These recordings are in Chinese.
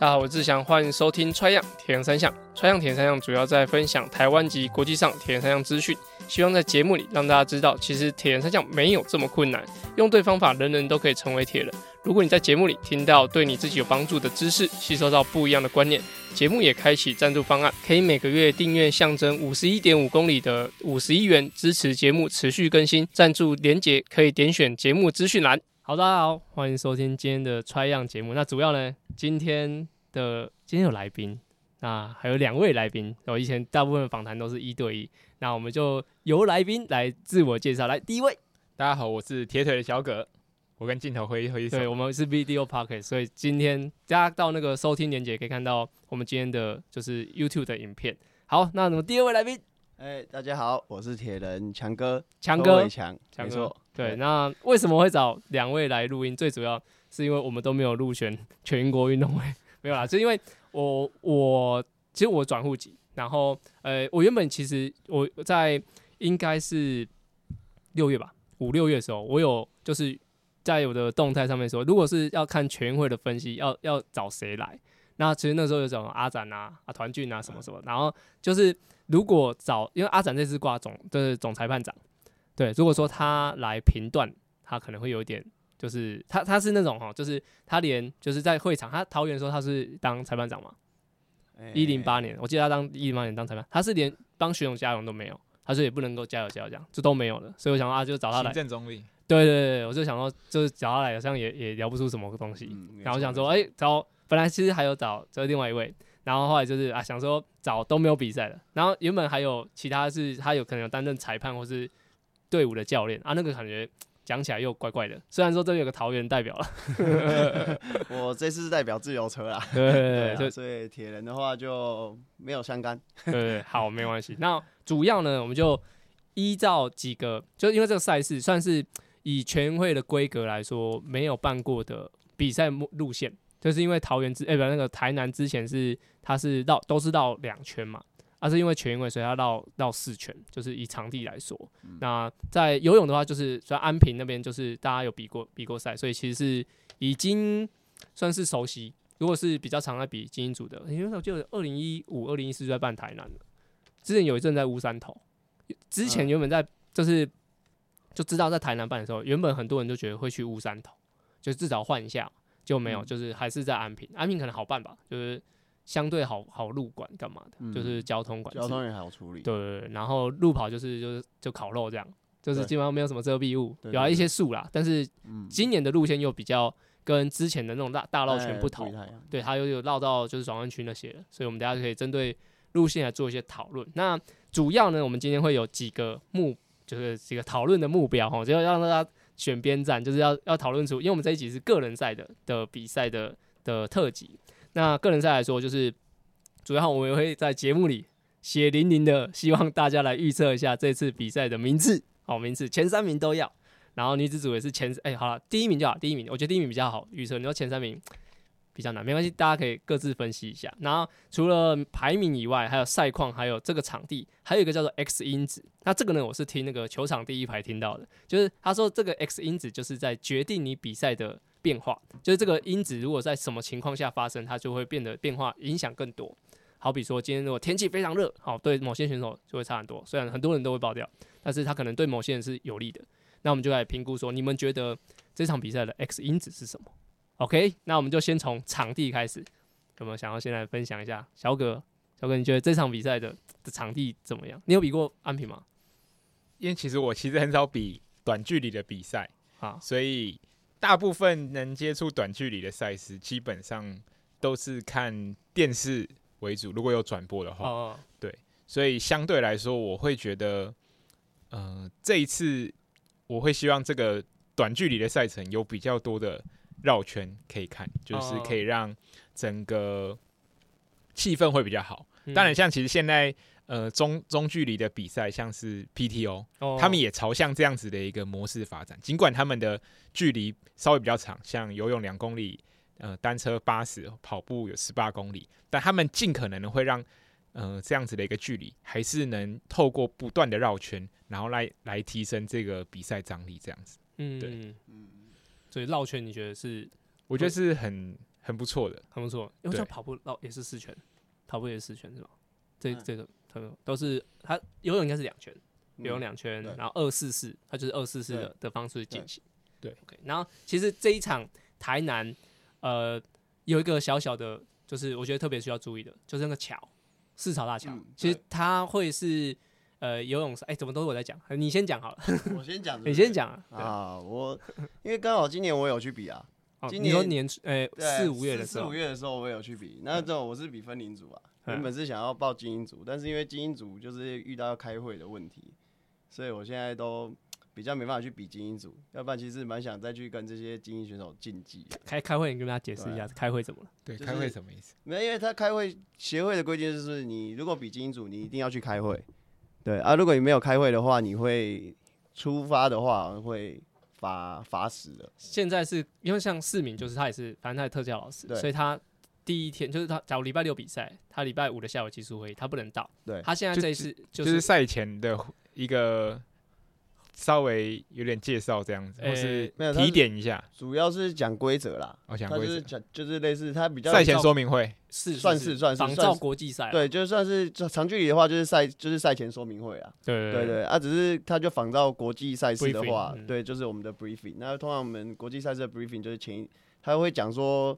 大家好，我是志祥，欢迎收听 Try 样铁人三项。Try 样铁人三项主要在分享台湾及国际上铁人三项资讯，希望在节目里让大家知道，其实铁人三项没有这么困难，用对方法，人人都可以成为铁人。如果你在节目里听到对你自己有帮助的知识，吸收到不一样的观念，节目也开启赞助方案，可以每个月订阅象征五十一点五公里的五十一元，支持节目持续更新。赞助连结可以点选节目资讯栏。好，大家好，欢迎收听今天的穿样节目。那主要呢，今天的今天有来宾，那还有两位来宾。我以前大部分访谈都是一对一，那我们就由来宾来自我介绍。来，第一位，大家好，我是铁腿的小葛。我跟镜头挥一挥手。对，我们是 Video Podcast，所以今天大家到那个收听连接可以看到我们今天的就是 YouTube 的影片。好，那我们第二位来宾。哎、欸，大家好，我是铁人强哥，强哥，强，强哥，对，那为什么会找两位来录音？最主要是因为我们都没有入选全国运动会，没有啦，就因为我我其实我转户籍，然后呃，我原本其实我在应该是六月吧，五六月的时候，我有就是在我的动态上面说，如果是要看全运会的分析，要要找谁来？那其实那时候有找阿展啊、啊团俊啊什么什么，然后就是。如果找，因为阿展这次挂总的、就是、总裁判长，对，如果说他来评断，他可能会有点，就是他他是那种哈，就是他连就是在会场，他桃园的时候他是当裁判长嘛，一零八年，我记得他当一零八年当裁判，他是连帮学勇加油都没有，他说也不能够加油加油这样，这都没有了，所以我想说啊，就找他来，行政总理，对对对，我就想说就是找他来，好像也也聊不出什么东西，嗯、然后我想说，哎、欸，找本来其实还有找这另外一位。然后后来就是啊，想说找都没有比赛了。然后原本还有其他是，他有可能有担任裁判或是队伍的教练啊，那个感觉讲起来又怪怪的。虽然说这里有个桃园代表了，我这次是代表自由车啦。对对对，所以铁人的话就没有相干。对对，好，没关系。那主要呢，我们就依照几个，就因为这个赛事算是以全运会的规格来说没有办过的比赛路线。就是因为桃园之哎不那个台南之前是它是绕都是绕两圈嘛，而、啊、是因为全运会所以它绕绕四圈，就是以场地来说。嗯、那在游泳的话，就是说安平那边就是大家有比过比过赛，所以其实是已经算是熟悉。如果是比较常在比精英组的，因为我记得二零一五、二零一四就在办台南了。之前有一阵在乌山头，之前原本在就是就知道在台南办的时候，原本很多人就觉得会去乌山头，就至少换一下。就没有，就是还是在安平，安平可能好办吧，就是相对好好路管干嘛的，嗯、就是交通管，交通也好处理。对，对，对，然后路跑就是就是就烤肉这样，就是基本上没有什么遮蔽物，有啊一些树啦，但是今年的路线又比较跟之前的那种大大绕圈不同，对，它又有绕到就是转弯区那些了，所以我们大家可以针对路线来做一些讨论。那主要呢，我们今天会有几个目，就是几个讨论的目标哈，就要让大家。选边站就是要要讨论出，因为我们这一集是个人赛的的比赛的的特辑。那个人赛来说，就是主要我们会在节目里血淋淋的，希望大家来预测一下这次比赛的名次，好名次前三名都要。然后女子组也是前，哎、好了，第一名就好，第一名，我觉得第一名比较好预测。你说前三名。比较难，没关系，大家可以各自分析一下。然后除了排名以外，还有赛况，还有这个场地，还有一个叫做 X 因子。那这个呢，我是听那个球场第一排听到的，就是他说这个 X 因子就是在决定你比赛的变化，就是这个因子如果在什么情况下发生，它就会变得变化影响更多。好比说今天如果天气非常热，好，对某些选手就会差很多。虽然很多人都会爆掉，但是他可能对某些人是有利的。那我们就来评估说，你们觉得这场比赛的 X 因子是什么？OK，那我们就先从场地开始，有没有想要先来分享一下？小葛，小葛，你觉得这场比赛的的场地怎么样？你有比过安平吗？因为其实我其实很少比短距离的比赛啊，所以大部分能接触短距离的赛事，基本上都是看电视为主。如果有转播的话，对，所以相对来说，我会觉得，嗯、呃，这一次我会希望这个短距离的赛程有比较多的。绕圈可以看，就是可以让整个气氛会比较好。当然，像其实现在呃中中距离的比赛，像是 PTO，他们也朝向这样子的一个模式发展。尽管他们的距离稍微比较长，像游泳两公里，呃单车八十，跑步有十八公里，但他们尽可能的会让呃这样子的一个距离，还是能透过不断的绕圈，然后来来提升这个比赛张力，这样子。嗯，对，嗯。所以绕圈你觉得是？我觉得是很很不错的，很不错。因为像跑步绕也是四圈，跑步也是四圈是吧？这这个他都是他游泳应该是两圈，游泳两圈，然后二四四，他就是二四四的的方式进行。对，OK。然后其实这一场台南呃有一个小小的，就是我觉得特别需要注意的，就是那个桥四朝大桥，其实它会是。呃，游泳哎，怎么都是我在讲？你先讲好了。我先讲，你先讲啊。啊，我因为刚好今年我有去比啊。今年年初，哎，四五月的时候，四五月的时候我有去比。那这种我是比分龄组啊，原本是想要报精英组，但是因为精英组就是遇到要开会的问题，所以我现在都比较没办法去比精英组。要不然其实蛮想再去跟这些精英选手竞技。开开会，你跟大家解释一下，开会怎么了？对，开会什么意思？没有，因为他开会协会的规定就是，你如果比精英组，你一定要去开会。对啊，如果你没有开会的话，你会出发的话会罚罚死的。现在是因为像市民，就是他也是，反正他是特教老师，所以他第一天就是他，假如礼拜六比赛，他礼拜五的下午技术会议他不能到。对，他现在这一次就是赛前的一个。稍微有点介绍这样子，或是提点一下，主要是讲规则啦。我讲规则，就是讲就是类似他比较赛前说明会，是算是算是仿照国际赛，对，就算是长距离的话，就是赛就是赛前说明会啊。对对对，啊，只是他就仿照国际赛事的话，对，就是我们的 briefing。那通常我们国际赛事的 briefing 就是前他会讲说，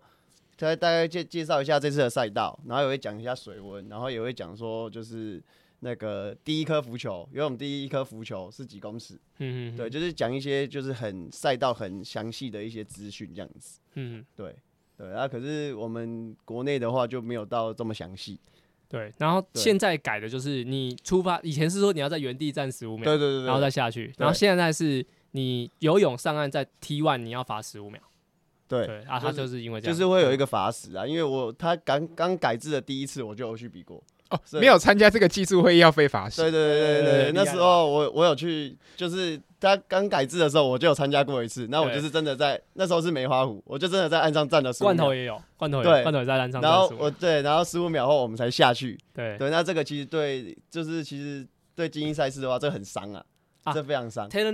他大概介介绍一下这次的赛道，然后也会讲一下水温，然后也会讲说就是。那个第一颗浮球，游泳第一颗浮球是几公尺？嗯嗯，对，就是讲一些就是很赛道很详细的一些资讯这样子。嗯，对对，啊，可是我们国内的话就没有到这么详细。对，然后现在改的就是你出发以前是说你要在原地站十五秒，对对对，然后再下去，然后现在是你游泳上岸在 T1 你要罚十五秒。对，啊，他就是因为这样，就是会有一个罚时啊，因为我他刚刚改制的第一次我就有去比过。哦，没有参加这个技术会议要被罚时。对对对对对，那时候我我有去，就是他刚改制的时候我就有参加过一次。那我就是真的在那时候是梅花湖，我就真的在岸上站了十五秒。罐头也有，罐头对，罐头也在岸上。然后我对，然后十五秒后我们才下去。对对，那这个其实对，就是其实对精英赛事的话，这很伤啊，这非常伤。Taylor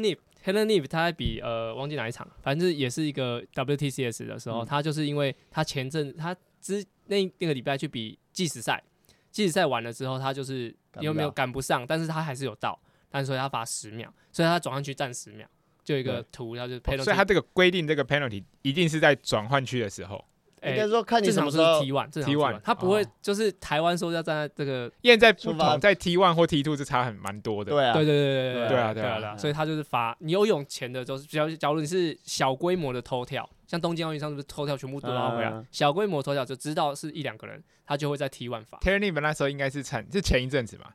Nip 他在比呃忘记哪一场，反正也是一个 WTCS 的时候，他就是因为他前阵他之那那个礼拜去比计时赛。计时赛完了之后，他就是有没有赶不上，但是他还是有到，但是所以他罚十秒，所以他转换区站十秒，就有一个图，他就 penalty，所以他这个规定这个 penalty 一定是在转换区的时候，应该说看你什么时候 T one，T one，他不会就是台湾说要站在这个，因为在不同在 T one 或 T two 是差很蛮多的，对啊，对对对对对啊对啊，所以他就是罚你游泳前的就是，比较假如你是小规模的偷跳。像东京奥运上是不是偷跳全部都要回来？小规模偷跳就知道是一两个人，他就会在 T one 罚。Terry 本那时候应该是参是前一阵子嘛？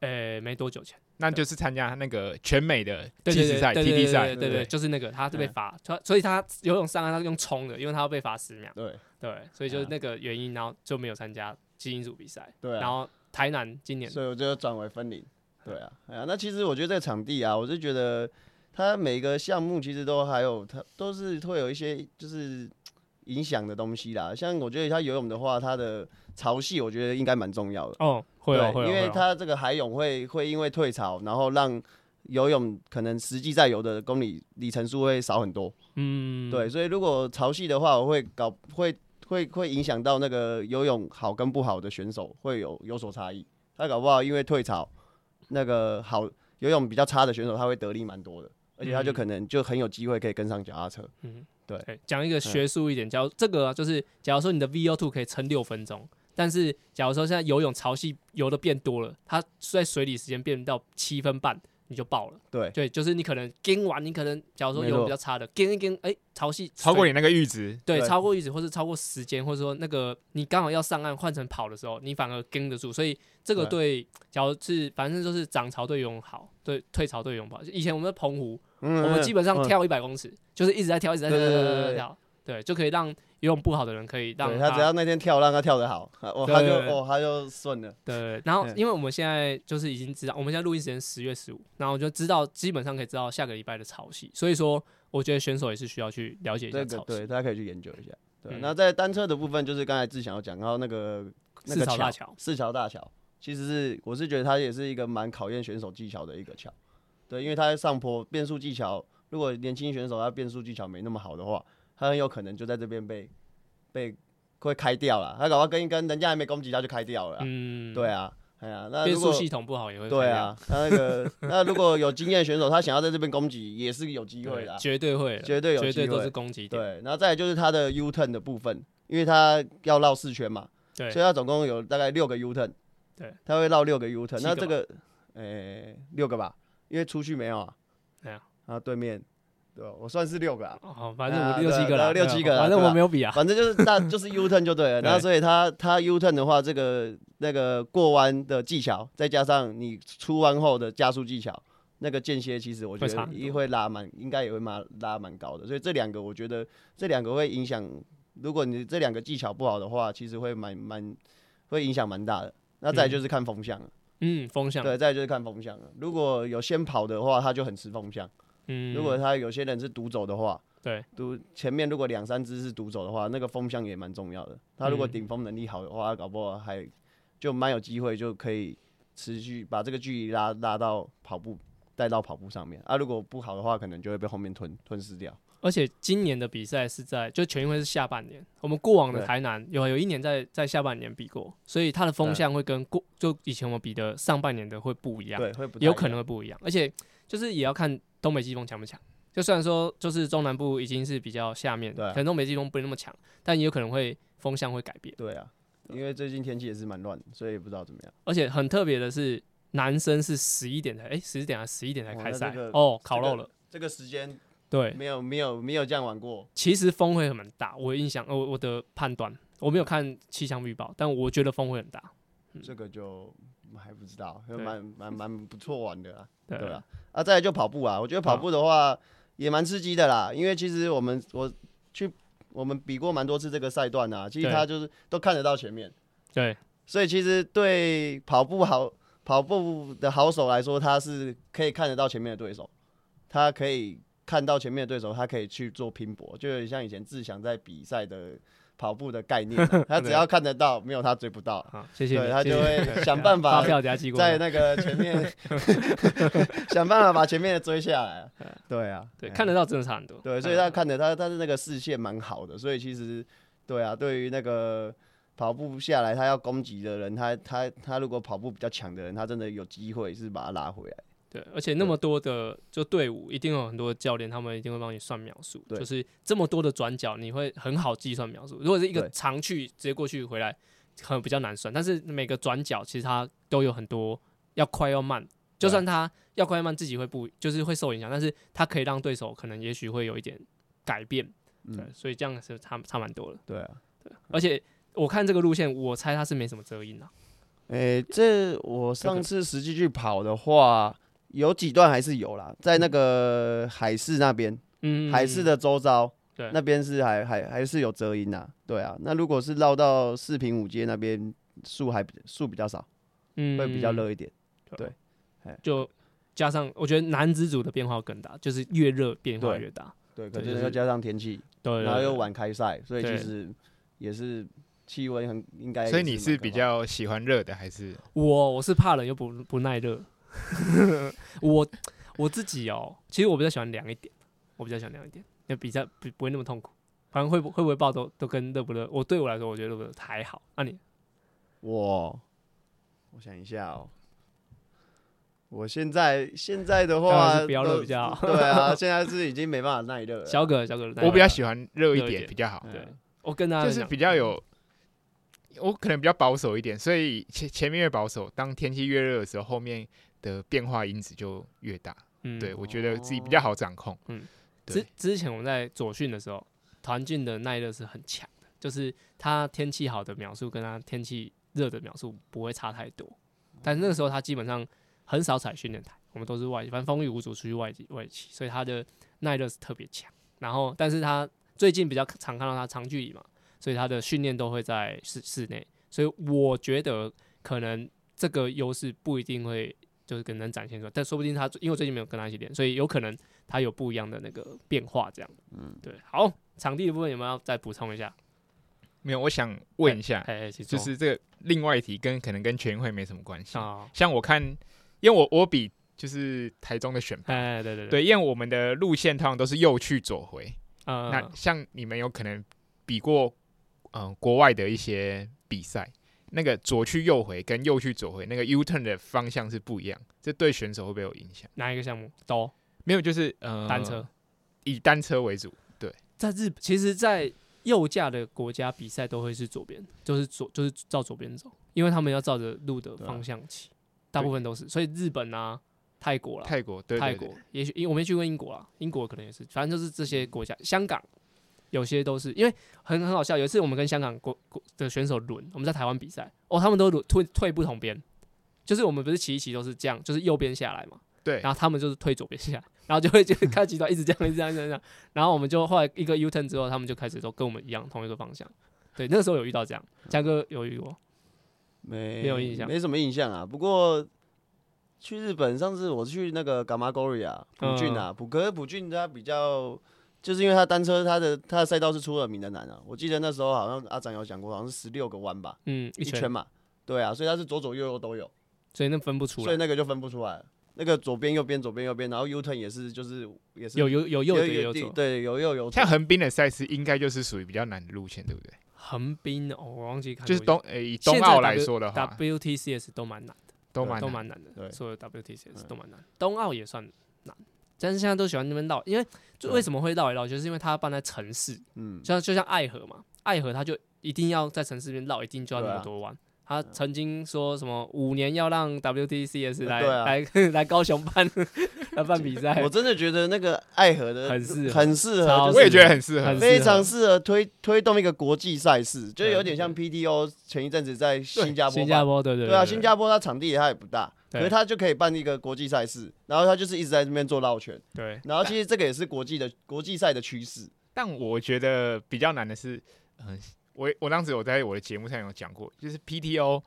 呃，没多久前，那就是参加那个全美的计时赛 TT 赛，对对，就是那个他是被罚，所以他游泳上岸他是用冲的，因为他要被罚十秒。对对，所以就是那个原因，然后就没有参加基因组比赛。对，然后台南今年，所以我就转为分龄。对啊，哎呀，那其实我觉得这个场地啊，我就觉得。它每个项目其实都还有，它都是会有一些就是影响的东西啦。像我觉得他游泳的话，他的潮汐我觉得应该蛮重要的。哦，会有，会有，因为他这个海泳会会因为退潮，然后让游泳可能实际在游的公里里程数会少很多。嗯，对，所以如果潮汐的话，我会搞会会会影响到那个游泳好跟不好的选手会有有所差异。他搞不好因为退潮，那个好游泳比较差的选手他会得力蛮多的。而且他就可能就很有机会可以跟上脚踏车。嗯，对。讲一个学术一点，假如这个就是，假如说你的 VO2 可以撑六分钟，但是假如说现在游泳潮汐游的变多了，它在水里时间变到七分半。你就爆了，对对，就是你可能跟完，你可能假如说游泳比较差的跟一跟，哎，潮汐超过你那个阈值，对，超过阈值，或是超过时间，或者说那个你刚好要上岸换成跑的时候，你反而跟得住，所以这个对，假如是反正就是涨潮对游泳好，对退潮对游泳不好。以前我们在澎湖，我们基本上跳一百公尺，就是一直在跳，一直在跳，跳，跳，对，就可以让。游泳不好的人可以让他只要那天跳，让他跳得好，哦，他就哦，他就顺了。对，然后因为我们现在就是已经知道，我们现在录音时间十月十五，然后我就知道基本上可以知道下个礼拜的潮汐，所以说我觉得选手也是需要去了解一下潮汐，对，大家可以去研究一下。对，那在单车的部分，就是刚才志祥有讲到那个四桥大桥，四桥大桥其实是我是觉得它也是一个蛮考验选手技巧的一个桥，对，因为他在上坡变速技巧，如果年轻选手他变速技巧没那么好的话。他很有可能就在这边被被会开掉了，他搞不好跟一跟人家还没攻击他就开掉了。嗯，对啊，哎呀，那变速系统不好也会。对啊，他那个那如果有经验选手，他想要在这边攻击也是有机会的，绝对会，绝对有机会，绝对都是攻击点。对，然后再来就是他的 U turn 的部分，因为他要绕四圈嘛，对，所以他总共有大概六个 U turn，对，他会绕六个 U turn，那这个，诶，六个吧，因为出去没有啊，对啊，然后对面。对，我算是六个啊，哦，反正五六七个了，六七个，反正我没有比啊，反正就是大 就是 U turn 就对了，然后所以他他 U turn 的话，这个那个过弯的技巧，再加上你出弯后的加速技巧，那个间歇其实我觉得也会拉蛮，应该也会蛮拉蛮高的，所以这两个我觉得这两个会影响，如果你这两个技巧不好的话，其实会蛮蛮会影响蛮大的。那再就是看风向了，嗯，风向，对，再就是看风向了。如果有先跑的话，他就很吃风向。嗯，如果他有些人是独走的话，对，独前面如果两三只是独走的话，那个风向也蛮重要的。他如果顶风能力好的话，他搞不好还就蛮有机会，就可以持续把这个距离拉拉到跑步带到跑步上面。啊，如果不好的话，可能就会被后面吞吞噬掉。而且今年的比赛是在就全运会是下半年，我们过往的台南有有一年在在下半年比过，所以它的风向会跟过就以前我们比的上半年的会不一样，对，会不有可能会不一样，而且就是也要看。东北季风强不强？就虽然说就是中南部已经是比较下面，对，可能东北季风不会那么强，但也有可能会风向会改变。对啊，因为最近天气也是蛮乱，所以也不知道怎么样。而且很特别的是，男生是十一点才，哎，十点还十一点才开赛？哦，哦，烤肉了。这个时间对，没有没有没有这样玩过。其实风会很大，我印象，我我的判断，我没有看气象预报，但我觉得风会很大。嗯、这个就还不知道，还蛮蛮蛮不错玩的啦，对吧？啊，再来就跑步啊！我觉得跑步的话也蛮刺激的啦，因为其实我们我去我们比过蛮多次这个赛段啊，其实他就是都看得到前面，对，所以其实对跑步好跑步的好手来说，他是可以看得到前面的对手，他可以看到前面的对手，他可以去做拼搏，就有点像以前志祥在比赛的。跑步的概念，他只要看得到，没有他追不到。好，谢谢。对，他就会 想办法在那个前面，想办法把前面的追下来。对啊，对，看得到真的差很多。对，所以他看的他他的那个视线蛮好的，所以其实对啊，对于那个跑步下来他要攻击的人，他他他如果跑步比较强的人，他真的有机会是把他拉回来。对，而且那么多的就队伍，一定有很多的教练，他们一定会帮你算秒数。对，就是这么多的转角，你会很好计算秒数。如果是一个长去直接过去回来，可能比较难算。但是每个转角其实它都有很多要快要慢，就算它要快要慢，自己会不就是会受影响，但是它可以让对手可能也许会有一点改变。对，嗯、所以这样是差差蛮多的。对啊，对，而且我看这个路线，我猜它是没什么遮阴的。诶、欸，这我上次实际去跑的话。有几段还是有啦，在那个海事那边，嗯，海事的周遭，对，那边是还还还是有遮阴呐，对啊。那如果是绕到四平五街那边，树还树比较少，嗯，会比较热一点，对，就加上我觉得男子组的变化更大，就是越热变化越大，对，可是要加上天气，对，然后又晚开赛，所以其实也是气温很应该。所以你是比较喜欢热的还是？我我是怕冷又不不耐热。我我自己哦，其实我比较喜欢凉一点，我比较喜欢凉一点，就比较不不会那么痛苦。反正会不会不会爆都都跟热不热，我对我来说，我觉得热不热还好。那、啊、你？我我想一下哦，我现在现在的话，不要热比较好。对啊，现在是已经没办法耐热了。小葛，小葛，我比较喜欢热一点比较好。对，我跟他就是比较有。我可能比较保守一点，所以前前面越保守，当天气越热的时候，后面的变化因子就越大。嗯，对，我觉得自己比较好掌控。嗯，之之前我们在左训的时候，团俊的耐热是很强的，就是他天气好的秒数跟他天气热的秒数不会差太多。但是那个时候他基本上很少踩训练台，我们都是外，反正风雨无阻出去外外骑，所以他的耐热是特别强。然后，但是他最近比较常看到他长距离嘛。所以他的训练都会在室室内，所以我觉得可能这个优势不一定会就是可能展现出来，但说不定他因为最近没有跟他一起练，所以有可能他有不一样的那个变化，这样。嗯，对。好，场地的部分有没有要再补充一下？没有，我想问一下，就是这个另外一题跟可能跟全运会没什么关系。哦、像我看，因为我我比就是台中的选拔，哎，对对对，对，因为我们的路线通常都是右去左回。嗯，那像你们有可能比过。嗯国外的一些比赛，那个左去右回跟右去左回那个 U turn 的方向是不一样，这对选手会不会有影响？哪一个项目都没有，就是呃单车，以单车为主。对，在日其实，在右驾的国家比赛都会是左边，就是左就是照左边走，因为他们要照着路的方向骑，大部分都是。所以日本啊。泰国了，泰国对，泰国也许因为我没去过英国啊，英国可能也是，反正就是这些国家。香港有些都是因为很很好笑，有一次我们跟香港国国的选手轮，我们在台湾比赛，哦，他们都退退不同边，就是我们不是骑一骑都是这样，就是右边下来嘛，对，然后他们就是退左边下来，然后就会就开集团一直这样一直这样一直这样，然后我们就后来一个 U turn 之后，他们就开始都跟我们一样同一个方向，对，那个时候有遇到这样，嘉哥有遇过没？没有印象，没什么印象啊，不过。去日本，上次我去那个噶玛戈里亚普俊啊，普可是普郡它比较，就是因为他单车他的他的赛道是出了名的难啊。我记得那时候好像阿展有讲过，好像是十六个弯吧，嗯，一圈。嘛，对啊，所以他是左左右右都有，所以那分不出来，所以那个就分不出来。那个左边右边左边右边，然后 U turn 也是就是也是有有有右有左，对，有右有。像横滨的赛事应该就是属于比较难的路线，对不对？横滨哦，我忘记看，就是东诶以冬奥来说的话，WTCS 都蛮难的。都蛮都蛮难的，对，所有 WTCS 都蛮难，冬奥也算难，但是现在都喜欢那边绕，因为就为什么会绕一绕，就是因为它办在城市，嗯，像就像爱河嘛，爱河它就一定要在城市里面绕，一定就要那么多弯。他曾经说什么五年要让 WTCS 来来来高雄办 来办比赛，我真的觉得那个爱河的很适很适合，我也觉得很适合，非常适合推推动一个国际赛事，就有点像 PTO 前一阵子在新加坡，新加坡对对对啊，新加坡它场地它也不大，可是他就可以办一个国际赛事，然后他就是一直在这边做绕圈，对，然后其实这个也是国际的国际赛的趋势，但我觉得比较难的是，嗯。我我当时我在我的节目上有讲过，就是 PTO，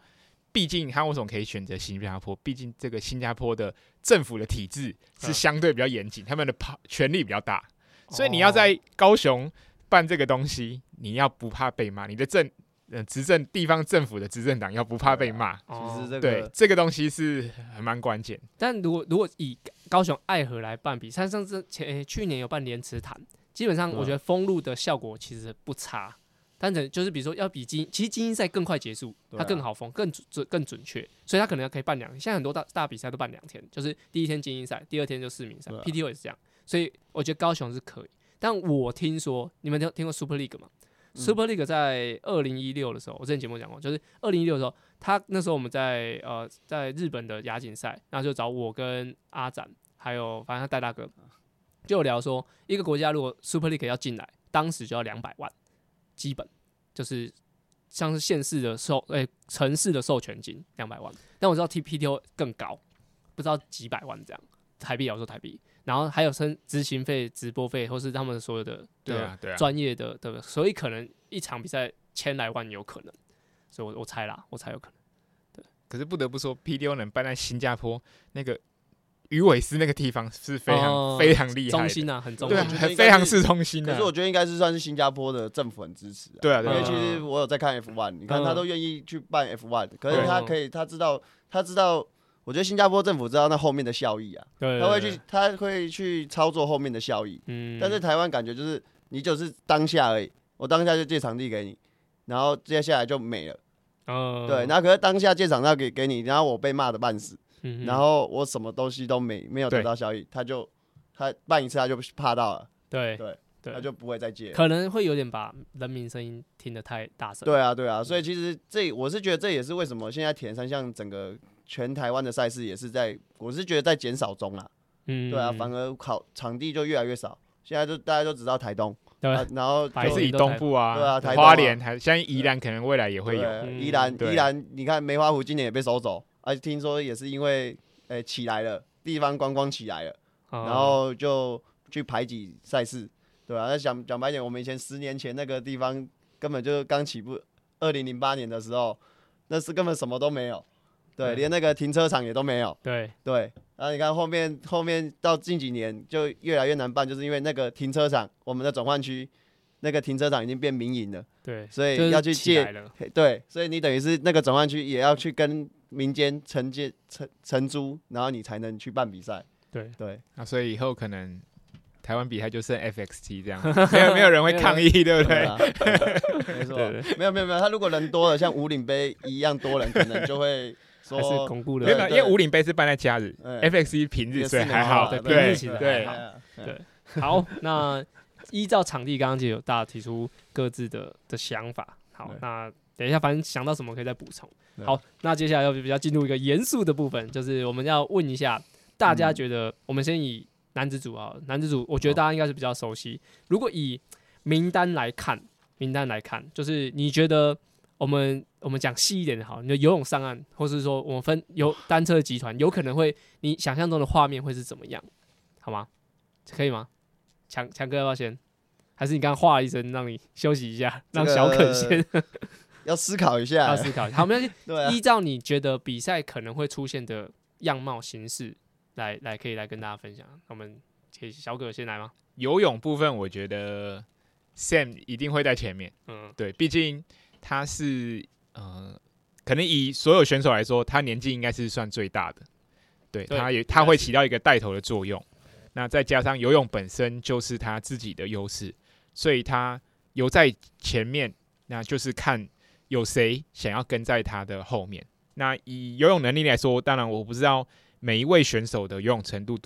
毕竟他为什么可以选择新加坡？毕竟这个新加坡的政府的体制是相对比较严谨，他们的跑权力比较大，所以你要在高雄办这个东西，你要不怕被骂，你的政呃执政地方政府的执政党要不怕被骂，其实这个对这个东西是很蛮关键。但如果如果以高雄爱河来办比赛，上次前去年有办莲池潭，基本上我觉得封路的效果其实不差。单纯就是比如说要比精，其实精英赛更快结束，它更好封，更准更准确，所以它可能要可以办两天。现在很多大大比赛都办两天，就是第一天精英赛，第二天就市民赛，PTO 也是这样。所以我觉得高雄是可以，但我听说你们听听过 Super League 吗？，Super League 在二零一六的时候，我之前节目讲过，就是二零一六的时候，他那时候我们在呃在日本的亚锦赛，然后就找我跟阿展，还有反正他戴大哥，就聊说一个国家如果 Super League 要进来，当时就要两百万。基本就是像是县市的授诶、城市的授权金两百万，但我知道 TPTO 更高，不知道几百万这样台币，我说台币，然后还有生执行费、直播费，或是他们所有的对啊对啊专业的对，所以可能一场比赛千来万有可能，所以我我猜啦，我猜有可能。对，可是不得不说，PDO 能办在新加坡那个。鱼尾狮那个地方是非常、哦、非常厉害，中心啊，很中心，对，非常市中心的。可是我觉得应该是算是新加坡的政府很支持、啊，对啊，因为其实我有在看 F1，你看他都愿意去办 F1，可是他可以，他知道，他知道，我觉得新加坡政府知道那后面的效益啊，对，他会去，他会去操作后面的效益。嗯，但是台湾感觉就是你就是当下而已，我当下就借场地给你，然后接下来就没了。嗯，对，然后可是当下借场地给给你，然后我被骂的半死。然后我什么东西都没没有得到效益，他就他办一次他就怕到了，对对对，他就不会再借，可能会有点把人民声音听得太大声。对啊对啊，所以其实这我是觉得这也是为什么现在铁人三项整个全台湾的赛事也是在，我是觉得在减少中啦。嗯，对啊，反而考场地就越来越少，现在就大家都知道台东，对，然后还是以东部啊，对啊，台花莲还像宜兰可能未来也会有，宜兰宜兰你看梅花湖今年也被收走。而且听说也是因为，诶、欸、起来了，地方观光起来了，哦、然后就去排挤赛事，对吧、啊？那讲讲白点，我们以前十年前那个地方根本就刚起步，二零零八年的时候，那是根本什么都没有，对，对连那个停车场也都没有，对对。然后你看后面后面到近几年就越来越难办，就是因为那个停车场，我们的转换区那个停车场已经变民营了，对，所以要去借，对，所以你等于是那个转换区也要去跟。民间承接承承租，然后你才能去办比赛。对对，那所以以后可能台湾比赛就剩 FXT 这样，没有没有人会抗议，对不对？没错，没有没有没有，他如果人多了，像五岭杯一样多人，可能就会说是巩固的。因为五岭杯是办在假日，FXT 平日，所以还好。对对对对，好，那依照场地，刚刚就有大家提出各自的的想法。好，那等一下，反正想到什么可以再补充。好，那接下来要比较进入一个严肃的部分，就是我们要问一下大家觉得，我们先以男子组啊，男子组，我觉得大家应该是比较熟悉。如果以名单来看，名单来看，就是你觉得我们我们讲细一点的好，你的游泳上岸，或是说我们分游单车集团，有可能会你想象中的画面会是怎么样？好吗？可以吗？强强哥要不要先？还是你刚刚画了一声，让你休息一下，让小可先。要思考一下，要思考一下。好，没关系。啊、依照你觉得比赛可能会出现的样貌形式来来，可以来跟大家分享。我们请小可先来吗？游泳部分，我觉得 Sam 一定会在前面。嗯，对，毕竟他是呃，可能以所有选手来说，他年纪应该是算最大的。对，对他也他会起到一个带头的作用。那再加上游泳本身就是他自己的优势，所以他游在前面，那就是看。有谁想要跟在他的后面？那以游泳能力来说，当然我不知道每一位选手的游泳程度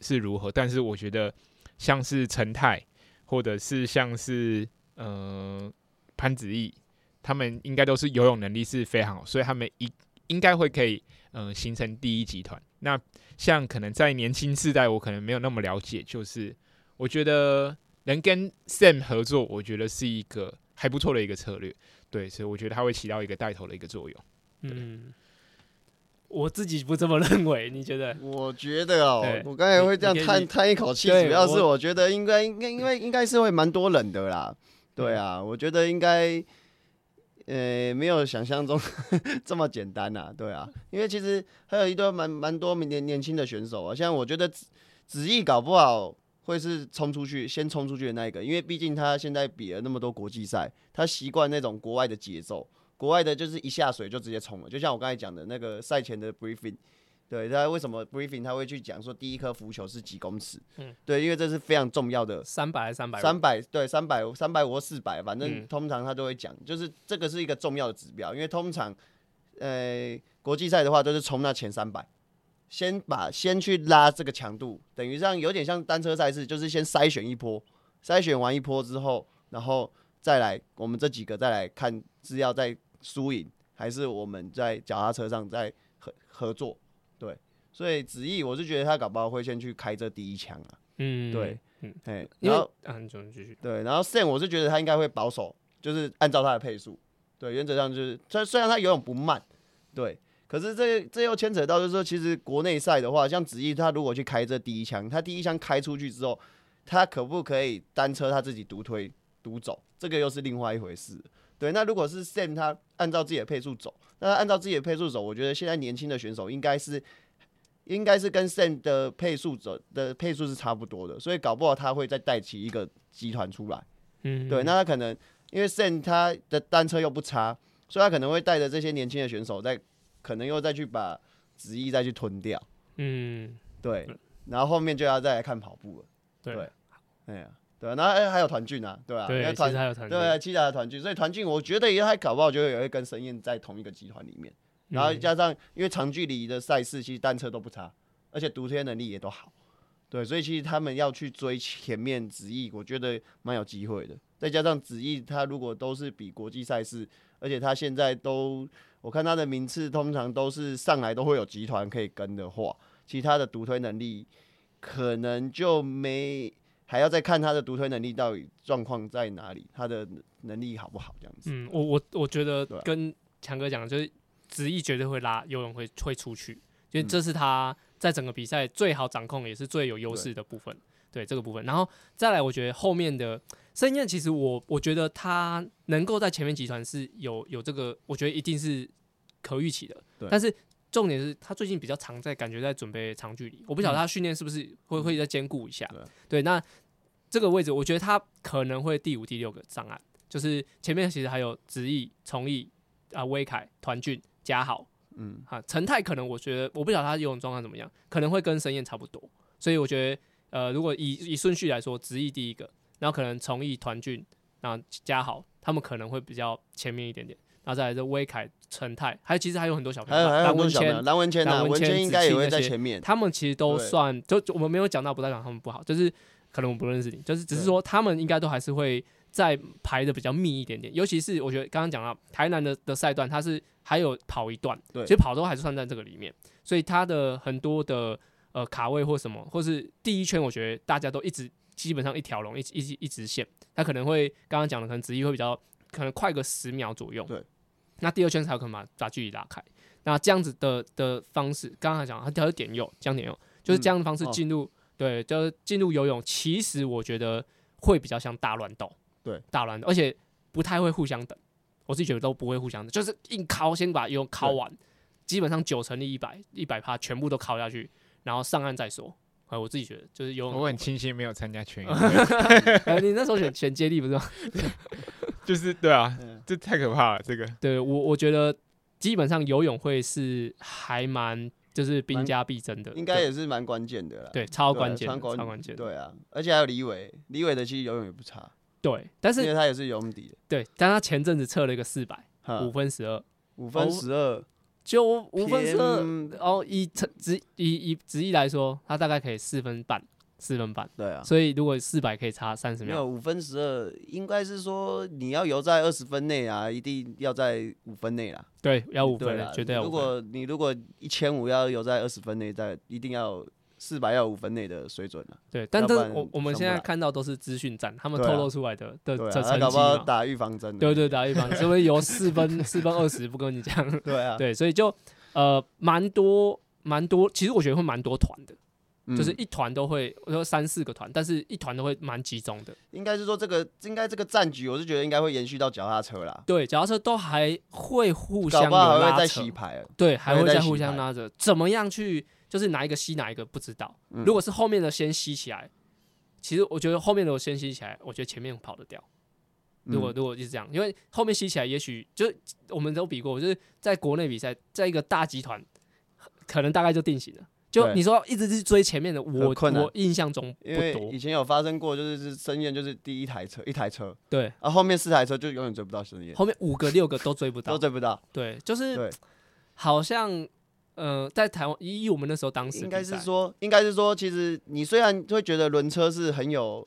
是如何，但是我觉得像是陈泰，或者是像是呃潘子毅，他们应该都是游泳能力是非常好，所以他们一应该会可以呃形成第一集团。那像可能在年轻世代，我可能没有那么了解，就是我觉得能跟 Sam 合作，我觉得是一个还不错的一个策略。对，所以我觉得他会起到一个带头的一个作用。嗯，我自己不这么认为，你觉得？我觉得哦，我刚才会这样叹叹一口气，主要是我觉得应该应该应该应该是会蛮多人的啦。对啊，我觉得应该，呃，没有想象中 这么简单呐。对啊，因为其实还有一堆蛮蛮多年年轻的选手啊，像我觉得子子毅搞不好。会是冲出去，先冲出去的那一个，因为毕竟他现在比了那么多国际赛，他习惯那种国外的节奏，国外的就是一下水就直接冲了，就像我刚才讲的那个赛前的 briefing，对，他为什么 briefing 他会去讲说第一颗浮球是几公尺？嗯，对，因为这是非常重要的，三百还是三百？三百，对，三百，三百五或四百，反正通常他都会讲，就是这个是一个重要的指标，因为通常，呃，国际赛的话都是冲那前三百。先把先去拉这个强度，等于像有点像单车赛事，就是先筛选一波，筛选完一波之后，然后再来我们这几个再来看是要在输赢，还是我们在脚踏车上在合合作，对，所以子毅我是觉得他搞不好会先去开这第一枪啊，嗯，对，嗯，哎，然后啊，你继续，对，然后 Sam 我是觉得他应该会保守，就是按照他的配速，对，原则上就是，虽虽然他游泳不慢，对。可是这这又牵扯到，就是说，其实国内赛的话，像子毅他如果去开这第一枪，他第一枪开出去之后，他可不可以单车他自己独推独走？这个又是另外一回事。对，那如果是 Sam 他按照自己的配速走，那他按照自己的配速走，我觉得现在年轻的选手应该是应该是跟 Sam 的配速走的配速是差不多的，所以搞不好他会再带起一个集团出来。嗯，对，那他可能因为 Sam 他的单车又不差，所以他可能会带着这些年轻的选手再。可能又再去把子毅再去吞掉，嗯，对，然后后面就要再来看跑步了，对，哎呀，对，然后哎还有团聚呢，对啊，对，其实还有团俊，对，其他的团聚，所以团聚我觉得也还搞不好，就会也会跟申燕在同一个集团里面，然后加上因为长距离的赛事其实单车都不差，而且独推能力也都好，对，所以其实他们要去追前面子毅，我觉得蛮有机会的，再加上子毅他如果都是比国际赛事，而且他现在都。我看他的名次通常都是上来都会有集团可以跟的话，其他的独推能力可能就没，还要再看他的独推能力到底状况在哪里，他的能力好不好这样子。嗯，我我我觉得跟强哥讲就是子毅绝对会拉游泳会会出去，因为这是他在整个比赛最好掌控也是最有优势的部分。对，对这个部分，然后再来，我觉得后面的。盛宴其实我我觉得他能够在前面集团是有有这个，我觉得一定是可预期的。对但是重点是他最近比较常在感觉在准备长距离，我不晓得他训练是不是会会再兼顾一下。对，对，那这个位置我觉得他可能会第五、第六个上岸，就是前面其实还有子毅、崇义啊、威凯、团俊、嘉豪，嗯，哈，陈泰可能我觉得我不晓得他游泳状况怎么样，可能会跟沈燕差不多，所以我觉得呃，如果以以顺序来说，直译第一个，然后可能从艺、团俊，然后嘉豪，他们可能会比较前面一点点，然后再来是威凯、陈泰，还有其实还有很多小朋友，蓝文谦、蓝文谦、蓝文谦应该也会在前面，他们其实都算，就我们没有讲到，不代表他们不好，就是可能我不认识你，就是只是说他们应该都还是会再排的比较密一点点，尤其是我觉得刚刚讲到台南的的赛段，它是还有跑一段，对，其实跑都还是算在这个里面，所以他的很多的。呃，卡位或什么，或是第一圈，我觉得大家都一直基本上一条龙，一一直一直线，他可能会刚刚讲的，可能直毅会比较可能快个十秒左右。对。那第二圈才有可能把把距离拉开。那这样子的的方式，刚刚讲他调点右，这样点右，就是这样的方式进入，嗯哦、对，就是进入游泳。其实我觉得会比较像大乱斗，对，大乱斗，而且不太会互相等。我自己觉得都不会互相的，就是硬敲，先把游泳靠完，基本上九成力一百一百趴全部都敲下去。然后上岸再说。哎，我自己觉得就是游泳。我很庆幸没有参加全运。你那时候选选接力不是吗？就是对啊，这太可怕了。这个。对我我觉得基本上游泳会是还蛮就是兵家必争的，应该也是蛮关键的啦。对，超关键，超关键。对啊，而且还有李伟，李伟的其实游泳也不差。对，但是因为他也是游泳底的。对，但他前阵子测了一个四百，五分十二，五分十二。就五分十二哦，以直以以直译来说，他大概可以四分半，四分半。对啊，所以如果四百可以差三十秒。没有五分十二，应该是说你要游在二十分内啊，一定要在五分内啦。对，要五分，绝对要。如果你如果一千五要游在二十分内，在一定要。四百要五分内的水准了，对，但这我我们现在看到都是资讯站，他们透露出来的的的成绩嘛，打预防针，对对，打预防针，所以有四分四分二十，不跟你讲，对啊，对，所以就呃蛮多蛮多，其实我觉得会蛮多团的，就是一团都会，我说三四个团，但是一团都会蛮集中的。应该是说这个应该这个战局，我是觉得应该会延续到脚踏车啦，对，脚踏车都还会互相拉扯，对，还会再互相拉着，怎么样去？就是哪一个吸哪一个不知道。如果是后面的先吸起来，其实我觉得后面的我先吸起来，我觉得前面跑得掉。如果如果就是这样，因为后面吸起来，也许就我们都比过，就是在国内比赛，在一个大集团，可能大概就定型了。就你说一直是追前面的，我我印象中不多。以前有发生过，就是是深夜就是第一台车一台车，对，后面四台车就永远追不到深夜，后面五个六个都追不到，都追不到。对，就是好像。呃，在台湾，以我们那时候当时应该是说，应该是说，其实你虽然会觉得轮车是很有，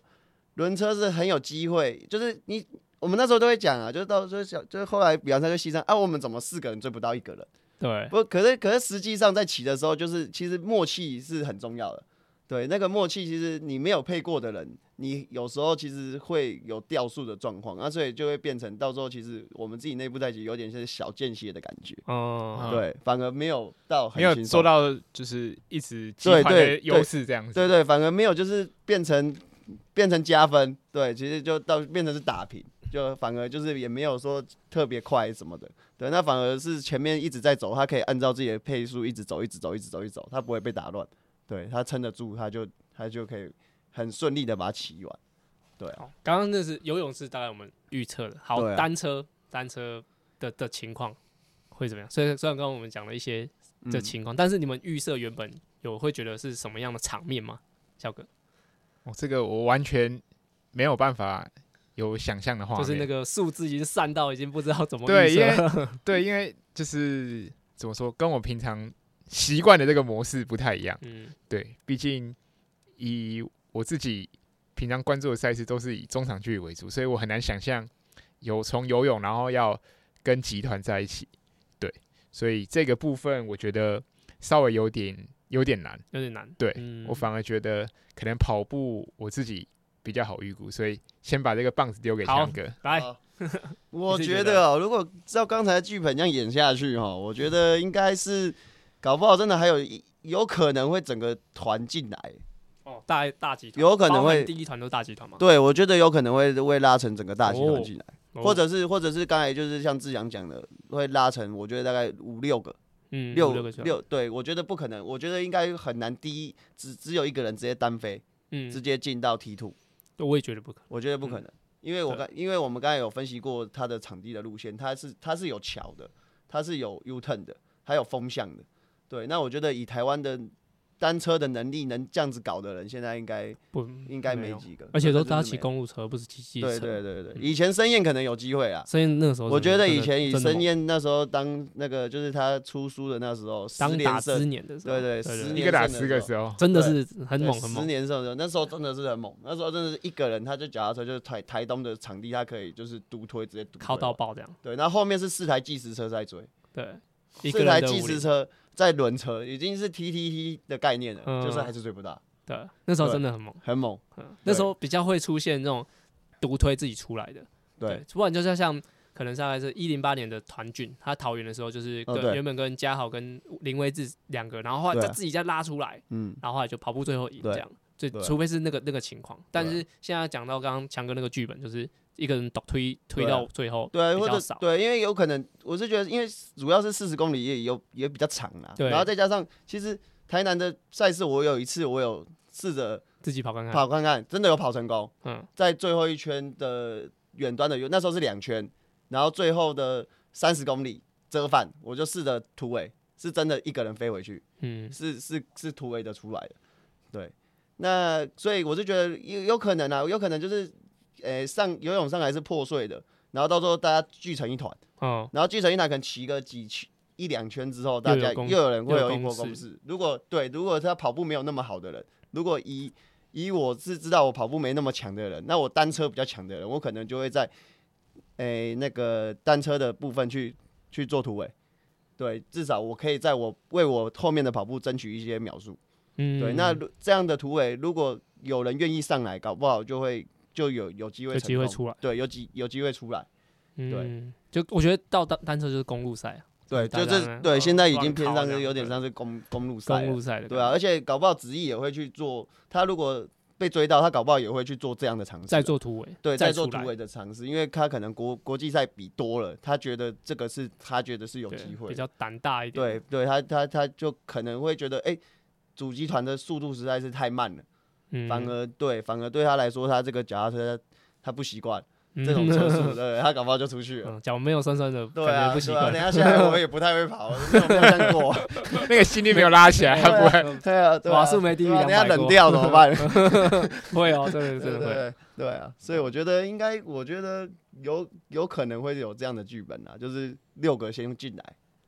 轮车是很有机会，就是你我们那时候都会讲啊，就是到就是小，就是后来比方说就西山啊，我们怎么四个人追不到一个人？对，不，可是可是实际上在骑的时候，就是其实默契是很重要的。对，那个默契其实你没有配过的人，你有时候其实会有掉速的状况，那所以就会变成到时候其实我们自己内部在一起有点像小间歇的感觉。哦，对，反而没有到很没有做到就是一直对对优势这样子。对，对对，反而没有就是变成变成加分。对，其实就到变成是打平，就反而就是也没有说特别快什么的。对，那反而是前面一直在走，他可以按照自己的配速一直走，一直走，一直走，一直走，他不会被打乱。对，他撑得住，他就他就可以很顺利的把它骑完。对，刚刚那是游泳是大概我们预测的。好，啊、单车单车的的情况会怎么样？虽然虽然刚刚我们讲了一些的情况，嗯、但是你们预设原本有会觉得是什么样的场面吗？小哥，哦，这个我完全没有办法有想象的话，就是那个数字已经散到已经不知道怎么对，因为对，因为就是怎么说，跟我平常。习惯的这个模式不太一样，嗯，对，毕竟以我自己平常关注的赛事都是以中场距离为主，所以我很难想象有从游泳然后要跟集团在一起，对，所以这个部分我觉得稍微有点有点难，有点难，对，嗯，我反而觉得可能跑步我自己比较好预估，所以先把这个棒子丢给强哥。来。我觉得哦，如果照刚才剧本这样演下去哈，我觉得应该是。搞不好真的还有有可能会整个团进来。哦，大大集团。有可能会第一团都大集团吗？对，我觉得有可能会会拉成整个大集团进来，哦、或者是或者是刚才就是像志阳讲的，会拉成我觉得大概五六个，嗯，六六对我觉得不可能，我觉得应该很难，第一只只有一个人直接单飞，嗯，直接进到 T two，我也觉得不可能，我觉得不可能，嗯、因为我刚因为我们刚才有分析过他的场地的路线，它是它是有桥的，它是有 U turn 的，还有风向的。对，那我觉得以台湾的单车的能力能这样子搞的人，现在应该不应该没几个，而且都搭骑公路车，不是骑机车。对对对对，以前申燕可能有机会啊。申燕那时候，我觉得以前以申燕那时候当那个就是他出书的那时候，当打十年的时候，对对，一个打十个时候，真的是很猛很猛。十年时候，那时候真的是很猛，那时候真的是一个人，他就脚踏车就是台台东的场地，他可以就是独推直接靠到爆这样。对，然后后面是四台计时车在追，对，四台计时车。在轮车已经是 T T T 的概念了，嗯、就是还是追不到。对，那时候真的很猛，很猛。嗯、那时候比较会出现那种独推自己出来的。对，对，不然就是像可能大概是一零八年的团俊，他桃园的时候就是跟、哦、原本跟嘉豪跟林威志两个，然后后来再自己再拉出来，嗯，然后后来就跑步最后赢这样。就除非是那个那个情况，但是现在讲到刚刚强哥那个剧本，就是一个人倒推推到最后，对，或者对，因为有可能我是觉得，因为主要是四十公里也有也比较长啦，然后再加上其实台南的赛事，我有一次我有试着自己跑看看，跑看看，真的有跑成功，嗯，在最后一圈的远端的有那时候是两圈，然后最后的三十公里折返，我就试着突围，是真的一个人飞回去，嗯，是是是突围的出来的，对。那所以我就觉得有有可能啊，有可能就是，诶、欸、上游泳上来是破碎的，然后到时候大家聚成一团，嗯，然后聚成一团可能骑个几圈一两圈之后，大家又有人会有一波攻势。如果对，如果他跑步没有那么好的人，如果以以我是知道我跑步没那么强的人，那我单车比较强的人，我可能就会在诶、欸、那个单车的部分去去做突围，对，至少我可以在我为我后面的跑步争取一些秒数。嗯，对，那这样的突围，如果有人愿意上来，搞不好就会就有有机会，有机会出来。对，有机有机会出来。对，就我觉得到单单车就是公路赛啊。对，就是对，现在已经偏上是有点像是公公路赛。公路赛的。对啊，而且搞不好子毅也会去做，他如果被追到，他搞不好也会去做这样的尝试。再做突围。对，再做突围的尝试，因为他可能国国际赛比多了，他觉得这个是他觉得是有机会，比较胆大一点。对，对他他他就可能会觉得，哎。主集团的速度实在是太慢了，嗯、反而对，反而对他来说，他这个脚踏车他不习惯这种车速，对，他搞不好就出去了。脚、嗯、没有酸酸的，对啊，不习惯、啊。等下现在我也不太会跑，没有见过，那个心率没有拉起来，他不会。对啊，瓦数没低于两百。等下冷掉怎么办？会哦，对对对对对啊，所以我觉得应该，我觉得有有可能会有这样的剧本啊，就是六个先进来。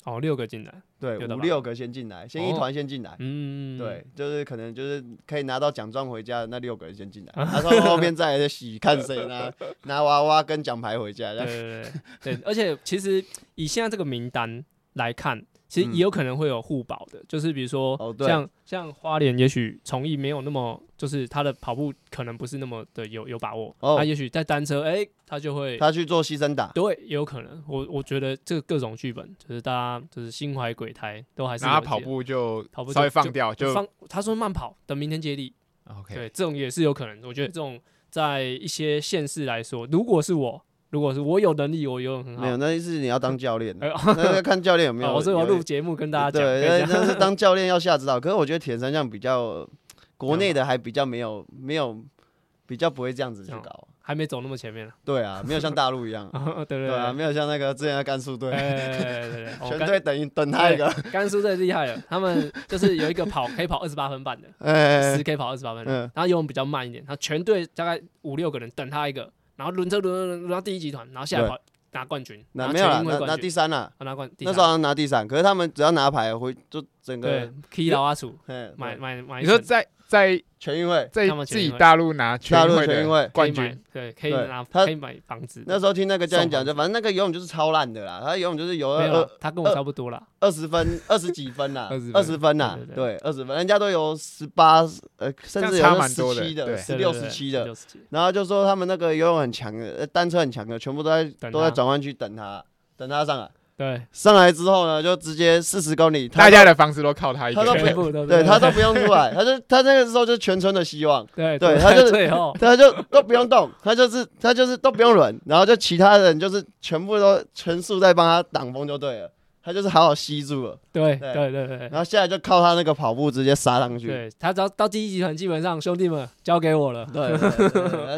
哦，六个进来，对，五六个先进来，先一团先进来，嗯，对，就是可能就是可以拿到奖状回家的那六个人先进来，然后 后面再来洗，看谁拿 拿娃娃跟奖牌回家，对对对，对，而且其实以现在这个名单来看。其实也有可能会有互保的，就是比如说像像花莲，也许从艺没有那么，就是他的跑步可能不是那么的有有把握，他也许在单车，哎，他就会他去做牺牲打，对，也有可能。我我觉得这个各种剧本，就是大家就是心怀鬼胎，都还是他跑步就跑步稍微放掉，就放他说慢跑，等明天接力。OK，对，这种也是有可能。我觉得这种在一些县市来说，如果是我。如果是我有能力，我游泳很好。没有，那意思你要当教练，那看教练有没有。我是要录节目跟大家讲。对，那是 当教练要下指导。可是我觉得铁三项比较，国内的还比较没有没有比较不会这样子去搞，还没走那么前面。对啊，没有像大陆一样。对对对啊，没有像那个之前的甘肃队。对对对，全队等于等他一个。甘肃队厉害了，他们就是有一个跑可以跑二十八分半的，十 K 跑二十八分，然后游泳比较慢一点，他全队大概五六个人等他一个。然后轮车轮轮轮到第一集团，然后下来跑拿冠军，拿没有了，拿拿第三了，拿冠，那时候拿第三，可是他们只要拿牌回就整个可以老阿楚，买买买，你说在。在全运会，在自己大陆拿大陆全运会。冠军，对，可以拿，他可以买房子。那时候听那个教练讲，就反正那个游泳就是超烂的啦，他游泳就是游二，他跟我差不多啦，二十分，二十几分啦，二十分。啦，对，二十分，人家都有十八，呃，甚至有十七的，十六、十七的，然后就说他们那个游泳很强的，单车很强的，全部都在都在转弯区等他，等他上来。对，上来之后呢，就直接四十公里，大家的房子都靠他一个，全部都对他都不用出来，他就他那个时候就是全村的希望，对对，他就他就都不用动，他就是他就是都不用轮，然后就其他人就是全部都全速在帮他挡风就对了，他就是好好吸住了，对对。对对，然后现在就靠他那个跑步直接杀上去，对他只要到第一集团，基本上兄弟们交给我了，对，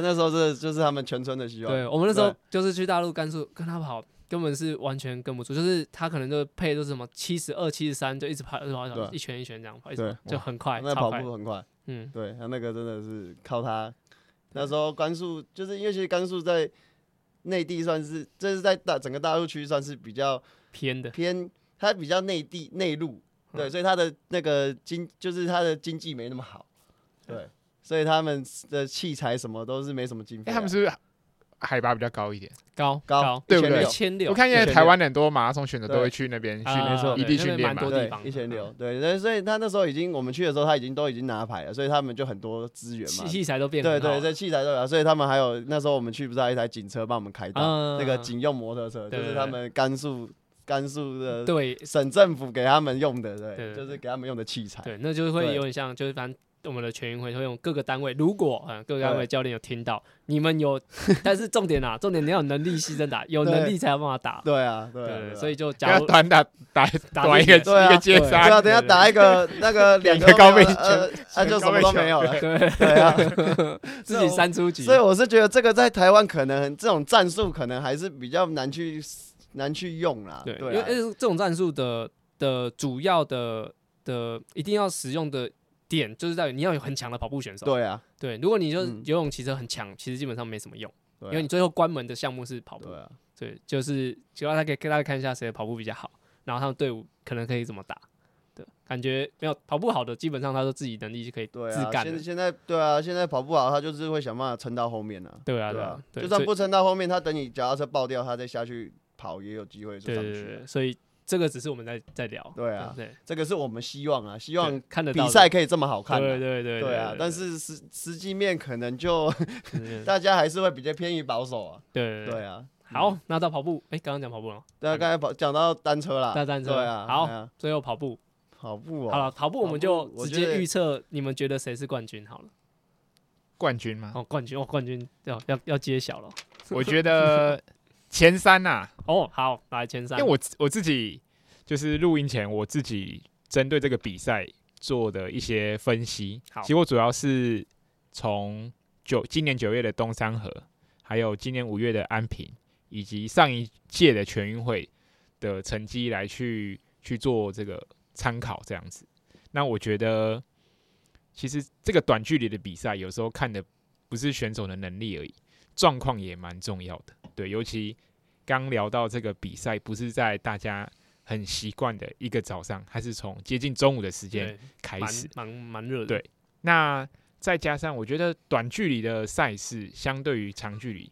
那时候是就是他们全村的希望，对我们那时候就是去大陆甘肃跟他跑。根本是完全跟不住，就是他可能就配都是什么七十二、七十三，就一直跑，一直跑，一圈一圈这样跑，对，就很快，那跑步很快，嗯，对他那个真的是靠他。那时候甘肃就是因为其实甘肃在内地算是，这是在大整个大陆区算是比较偏的，偏它比较内地内陆，对，所以它的那个经就是它的经济没那么好，对，所以他们的器材什么都是没什么经费。他们是。海拔比较高一点，高高对不对？一千六，我看现在台湾很多马拉松选手都会去那边训练，异地训练嘛，对，一千六，对，所以他那时候已经，我们去的时候他已经都已经拿牌了，所以他们就很多资源嘛，器材都变，对对，这器材都有，所以他们还有那时候我们去不是还有一台警车帮我们开道，那个警用摩托车，就是他们甘肃甘肃的对。省政府给他们用的，对，就是给他们用的器材，对，那就会有点像，就是反正。我们的全运会会用各个单位，如果嗯各个单位教练有听到，你们有，但是重点啊，重点你要有能力牺牲打，有能力才有办法打。对啊，对，所以就假如短打打打一个一个接杀，对啊，等下打一个 那个两个高倍呃，那就什么都没有了。对对啊，自己三出局。所以我是觉得这个在台湾可能这种战术可能还是比较难去难去用啦。对，因为这种战术的的主要的的一定要使用的。点就是在于你要有很强的跑步选手。对啊，对，如果你就是游泳骑车很强，其实基本上没什么用，因为你最后关门的项目是跑步。对啊，对，就是主要他可以给大家看一下谁的跑步比较好，然后他们队伍可能可以怎么打。对，感觉没有跑步好的，基本上他说自己能力就可以自干。现现在对啊，现在跑步好，他就是会想办法撑到后面呢。对啊，对啊，就算不撑到后面，他等你脚踏车爆掉，他再下去跑也有机会就上去。所以。这个只是我们在在聊，对啊，对，这个是我们希望啊，希望看的。比赛可以这么好看，对对对，对啊，但是实实际面可能就 大家还是会比较偏于保守啊，对对啊。好，那到跑步，哎，刚刚讲跑步了，对啊，刚才跑讲到单车了，单车，对啊，好，最后跑步，跑步，好了，跑步我们就直接预测，你们觉得谁是冠军？好了，冠军吗？哦，冠军，哦，冠军要要要揭晓了，我觉得。前三呐、啊，哦，好，来前三。因为我我自己就是录音前，我自己针对这个比赛做的一些分析。好，其实我主要是从九今年九月的东山河，还有今年五月的安平，以及上一届的全运会的成绩来去去做这个参考，这样子。那我觉得，其实这个短距离的比赛，有时候看的不是选手的能力而已，状况也蛮重要的。对，尤其刚聊到这个比赛，不是在大家很习惯的一个早上，还是从接近中午的时间开始，蛮蛮蛮热的。对，那再加上我觉得短距离的赛事，相对于长距离，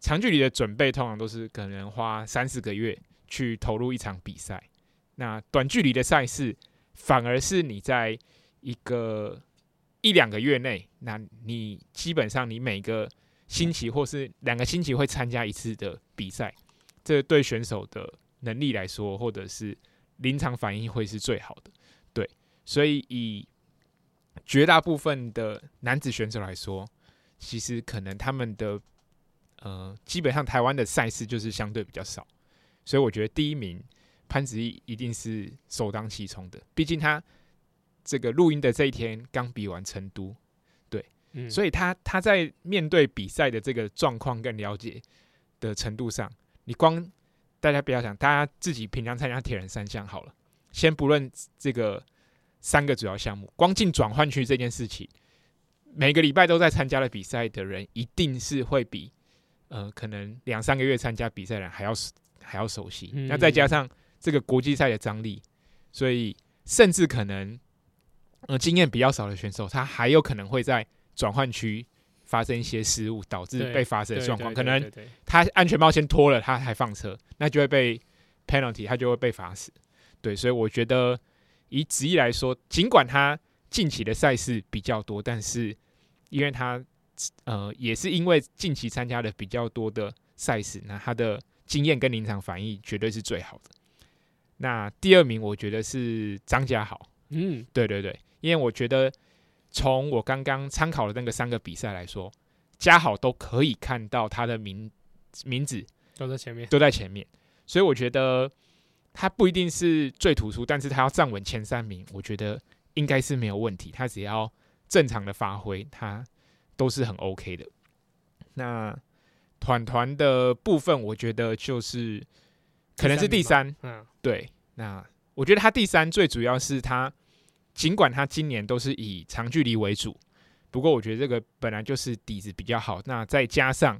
长距离的准备通常都是可能花三四个月去投入一场比赛，那短距离的赛事反而是你在一个一两个月内，那你基本上你每个。星期或是两个星期会参加一次的比赛，这对选手的能力来说，或者是临场反应会是最好的。对，所以以绝大部分的男子选手来说，其实可能他们的呃，基本上台湾的赛事就是相对比较少，所以我觉得第一名潘子毅一定是首当其冲的。毕竟他这个录音的这一天刚比完成都。嗯、所以他他在面对比赛的这个状况跟了解的程度上，你光大家不要想，大家自己平常参加铁人三项好了，先不论这个三个主要项目，光进转换区这件事情，每个礼拜都在参加的比赛的人，一定是会比呃可能两三个月参加比赛的人还要还要熟悉。嗯、那再加上这个国际赛的张力，所以甚至可能呃经验比较少的选手，他还有可能会在转换区发生一些失误，导致被罚车的状况，可能他安全帽先脱了，他还放车，那就会被 penalty，他就会被罚死。对，所以我觉得以职业来说，尽管他近期的赛事比较多，但是因为他呃也是因为近期参加的比较多的赛事，那他的经验跟临场反应绝对是最好的。那第二名我觉得是张家豪，嗯，对对对，因为我觉得。从我刚刚参考的那个三个比赛来说，嘉好都可以看到他的名名字都在前面，都在前面，所以我觉得他不一定是最突出，但是他要站稳前三名，我觉得应该是没有问题。他只要正常的发挥，他都是很 OK 的。那团团的部分，我觉得就是可能是第三。嗯，对。那我觉得他第三最主要是他，尽管他今年都是以长距离为主，不过我觉得这个本来就是底子比较好。那再加上，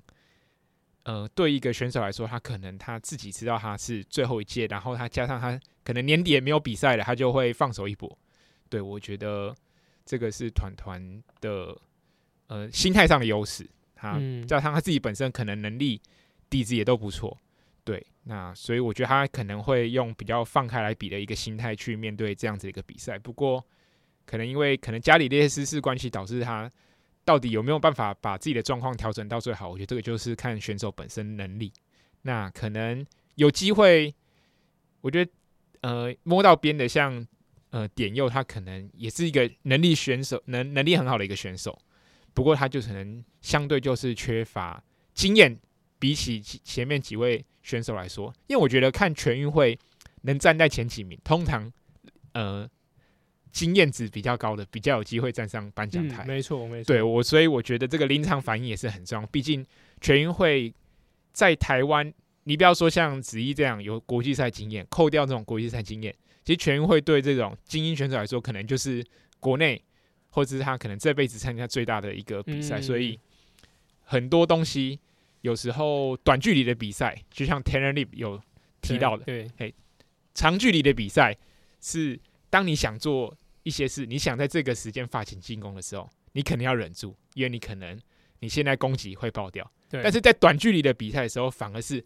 呃，对一个选手来说，他可能他自己知道他是最后一届，然后他加上他可能年底也没有比赛了，他就会放手一搏。对，我觉得这个是团团的呃心态上的优势。他加上他自己本身可能能力底子也都不错。对，那所以我觉得他可能会用比较放开来比的一个心态去面对这样子一个比赛。不过，可能因为可能家里这些私事关系，导致他到底有没有办法把自己的状况调整到最好？我觉得这个就是看选手本身能力。那可能有机会，我觉得呃摸到边的像呃点佑，他可能也是一个能力选手，能能力很好的一个选手。不过他就可能相对就是缺乏经验。比起前面几位选手来说，因为我觉得看全运会能站在前几名，通常呃经验值比较高的，比较有机会站上颁奖台。没错，没错。对我，所以我觉得这个临场反应也是很重要。毕竟全运会在台湾，你不要说像子怡这样有国际赛经验，扣掉这种国际赛经验，其实全运会对这种精英选手来说，可能就是国内或者是他可能这辈子参加最大的一个比赛，所以很多东西。有时候短距离的比赛，就像 Tanner Lip 有提到的，对，嘿，长距离的比赛是当你想做一些事，你想在这个时间发起进攻的时候，你肯定要忍住，因为你可能你现在攻击会爆掉。对，但是在短距离的比赛的时候，反而是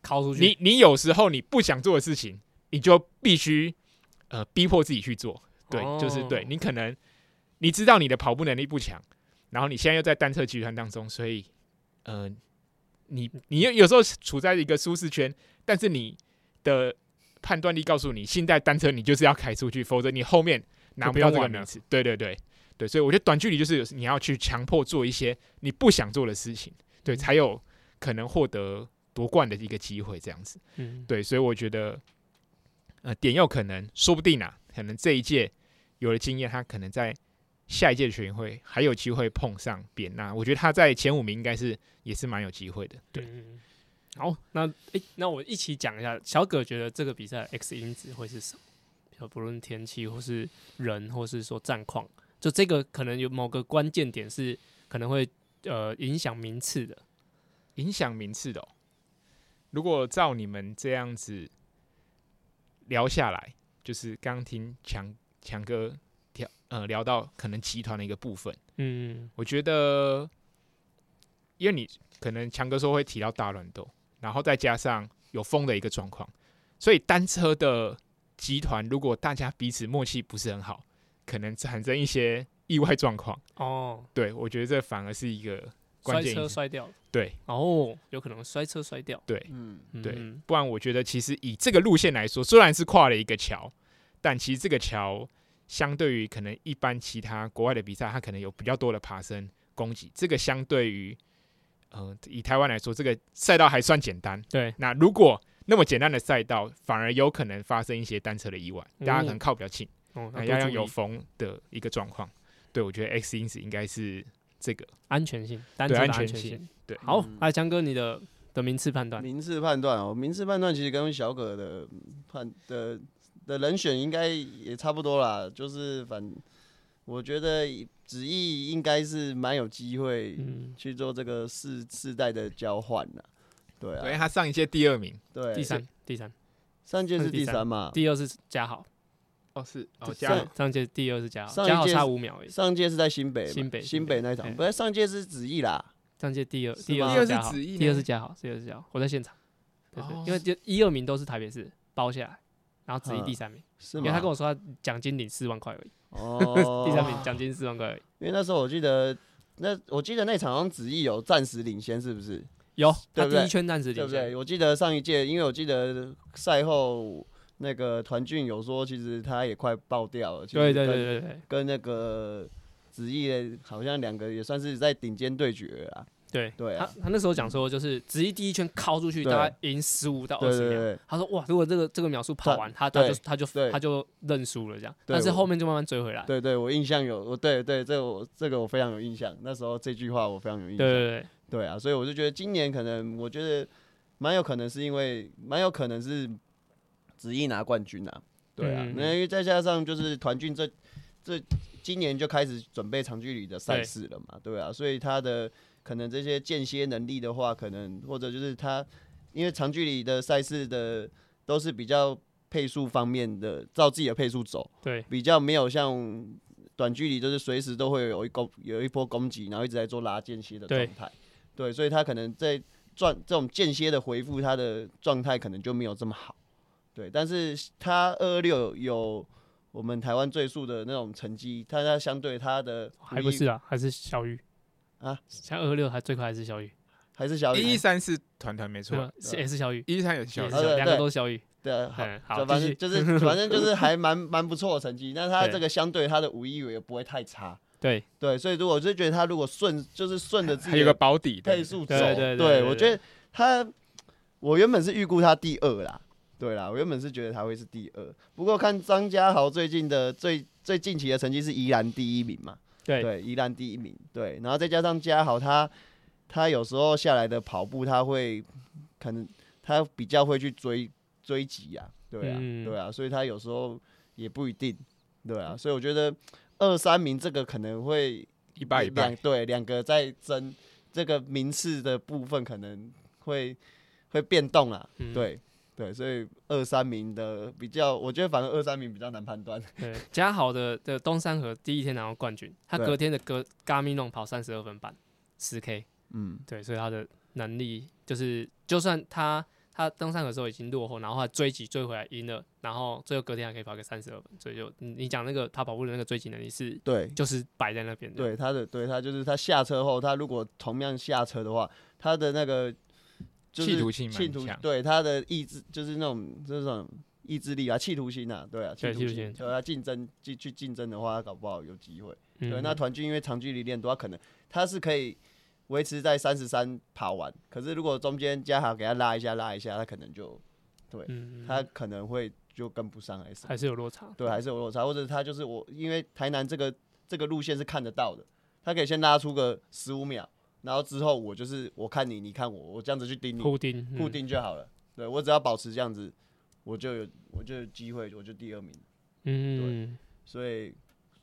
靠出去。你你有时候你不想做的事情，你就必须呃逼迫自己去做。对，哦、就是对你可能你知道你的跑步能力不强，然后你现在又在单车集团当中，所以呃。你你有有时候处在一个舒适圈，但是你的判断力告诉你，现在单车你就是要开出去，否则你后面拿不到这个名次。对对对对，所以我觉得短距离就是你要去强迫做一些你不想做的事情，对，才有可能获得夺冠的一个机会。这样子，嗯，对，所以我觉得，呃，点有可能说不定啊，可能这一届有了经验，他可能在。下一届的全运会还有机会碰上扁娜我觉得他在前五名应该是也是蛮有机会的。对，嗯、好，那诶、欸，那我一起讲一下，小葛觉得这个比赛 X 因子会是什么？不论天气，或是人，或是说战况，就这个可能有某个关键点是可能会呃影响名次的，影响名次的、哦。如果照你们这样子聊下来，就是刚听强强哥。呃，聊到可能集团的一个部分，嗯，我觉得，因为你可能强哥说会提到大乱斗，然后再加上有风的一个状况，所以单车的集团如果大家彼此默契不是很好，可能产生一些意外状况。哦，对，我觉得这反而是一个关键，摔车摔掉，对，哦，有可能摔车摔掉，对，嗯，对，不然我觉得其实以这个路线来说，虽然是跨了一个桥，但其实这个桥。相对于可能一般其他国外的比赛，它可能有比较多的爬升攻击。这个相对于，呃，以台湾来说，这个赛道还算简单。对。那如果那么简单的赛道，反而有可能发生一些单车的意外，大家可能靠比较近，哦，要要有风的一个状况。对，我觉得 X 因子应该是这个安全性，单车的安全性。对。好，来强哥你的的名次判断。名次判断哦，名次判断其实跟小葛的判的。的人选应该也差不多啦，就是反，我觉得子毅应该是蛮有机会去做这个世世代的交换的，对啊，因为他上一届第二名，对，第三第三，上届是第三嘛，第二是嘉豪，哦是哦嘉上届第二是嘉豪，嘉豪差五秒而已，上届是在新北新北新北那场，不是上届是子毅啦，上届第二第二是嘉豪，第二是嘉豪，第二是嘉豪，我在现场，对对，因为就一二名都是台北市包下来。然后子怡第三名，因为他跟我说他奖金领四万块而已。哦，第三名奖金四万块而已。因为那时候我记得，那我记得那场好像子怡有暂时领先，是不是？有，他第一圈暂时领先。对不对？我记得上一届，因为我记得赛后那个团俊有说，其实他也快爆掉了。对对对对对，跟那个子怡好像两个也算是在顶尖对决啊。对对，他他那时候讲说，就是直接第一圈靠出去，大概赢十五到二十秒。他说哇，如果这个这个秒数跑完，他他就他就他就认输了这样。但是后面就慢慢追回来。对对，我印象有，我对对这个我这个我非常有印象。那时候这句话我非常有印象。对对对，对啊，所以我就觉得今年可能我觉得蛮有可能是因为蛮有可能是子毅拿冠军啊，对啊，那、嗯、因为再加上就是团俊这这今年就开始准备长距离的赛事了嘛，对，对啊，所以他的可能这些间歇能力的话，可能或者就是他因为长距离的赛事的都是比较配速方面的，照自己的配速走，对，比较没有像短距离就是随时都会有一攻有一波攻击，然后一直在做拉间歇的状态，对，所以他可能在。转这种间歇的回复，他的状态可能就没有这么好，对。但是他二二六有我们台湾最速的那种成绩，他他相对他的还不是啊，还是小玉啊，像二二六还最快还是小雨，还是小雨。一三是团团没错，也是小雨，一三也是小雨，两个都是小雨。对，好，反正就是反正就是还蛮蛮不错的成绩。那他这个相对他的五一也不会太差。对。对，所以如果我就觉得他如果顺，就是顺着自己还有个保底配速走，对对对，我觉得他，我原本是预估他第二啦，对啦，我原本是觉得他会是第二，不过看张家豪最近的最最近期的成绩是宜兰第一名嘛，对对，宜兰第一名，对，然后再加上家豪他他有时候下来的跑步他会可能他比较会去追追击啊，对啊、嗯、对啊，所以他有时候也不一定，对啊，所以我觉得。二三名这个可能会一半一半，对，两个在争这个名次的部分可能会会变动啊，嗯、对对，所以二三名的比较，我觉得反正二三名比较难判断。对，嘉豪的的东山河第一天拿到冠军，他隔天的隔 Garmin 跑三十二分半，十 K，嗯，对，所以他的能力就是，就算他。他登山的时候已经落后，然后他追击追回来赢了，然后最后隔天还可以跑个三十二分，所以就你讲那个他跑步的那个追击能力是，对，就是摆在那边的。对他的，对他就是他下车后，他如果同样下车的话，他的那个企图性蛮强，对他的意志就是那种这种意志力啊，企图心啊，对啊，企图心，就他竞争去去竞争的话，他搞不好有机会。嗯、对，那团聚因为长距离练多，他可能他是可以。维持在三十三跑完，可是如果中间嘉豪给他拉一下拉一下，他可能就，对，嗯、他可能会就跟不上，还是还是有落差，对，还是有落差，或者他就是我，因为台南这个这个路线是看得到的，他可以先拉出个十五秒，然后之后我就是我看你，你看我，我这样子去盯你，固定固定就好了，对，我只要保持这样子，我就有我就有机会，我就第二名，嗯，对，所以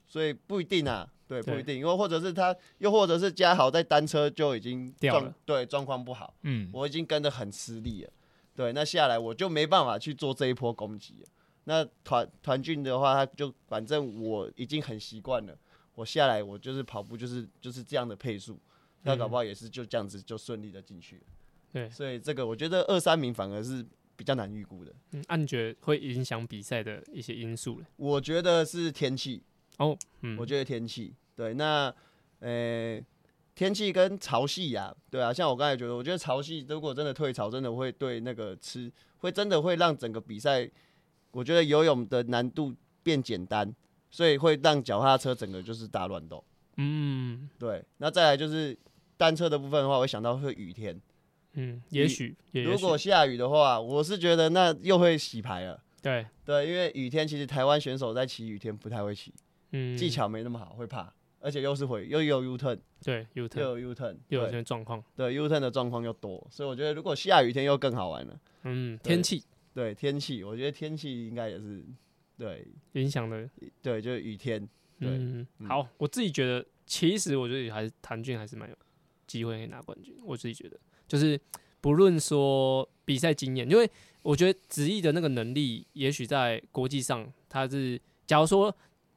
所以不一定啊。对，不一定，因为或者是他，又或者是嘉豪在单车就已经掉了，对，状况不好，嗯，我已经跟得很吃力了，对，那下来我就没办法去做这一波攻击了。那团团俊的话，他就反正我已经很习惯了，我下来我就是跑步就是就是这样的配速，那搞不好也是就这样子就顺利的进去了。对，所以这个我觉得二三名反而是比较难预估的。嗯，那你觉得会影响比赛的一些因素呢？我觉得是天气。哦，嗯，我觉得天气对，那，呃、欸，天气跟潮汐呀，对啊，像我刚才觉得，我觉得潮汐如果真的退潮，真的会对那个吃，会真的会让整个比赛，我觉得游泳的难度变简单，所以会让脚踏车整个就是大乱斗。嗯，对，那再来就是单车的部分的话，我想到会雨天。嗯，也许，如果下雨的话，我是觉得那又会洗牌了。对，对，因为雨天其实台湾选手在骑雨天不太会骑。嗯，技巧没那么好，会怕，而且又是回又有 U turn，对 U turn 又有 U turn，又有些状况，对 U turn 的状况又多，所以我觉得如果下雨天又更好玩了。嗯，天气，对天气，我觉得天气应该也是对。影响的，对，就是雨天。对，嗯，好，我自己觉得，其实我觉得还是谭俊还是蛮有机会可以拿冠军。我自己觉得，就是不论说比赛经验，因为我觉得子毅的那个能力，也许在国际上他是，假如说。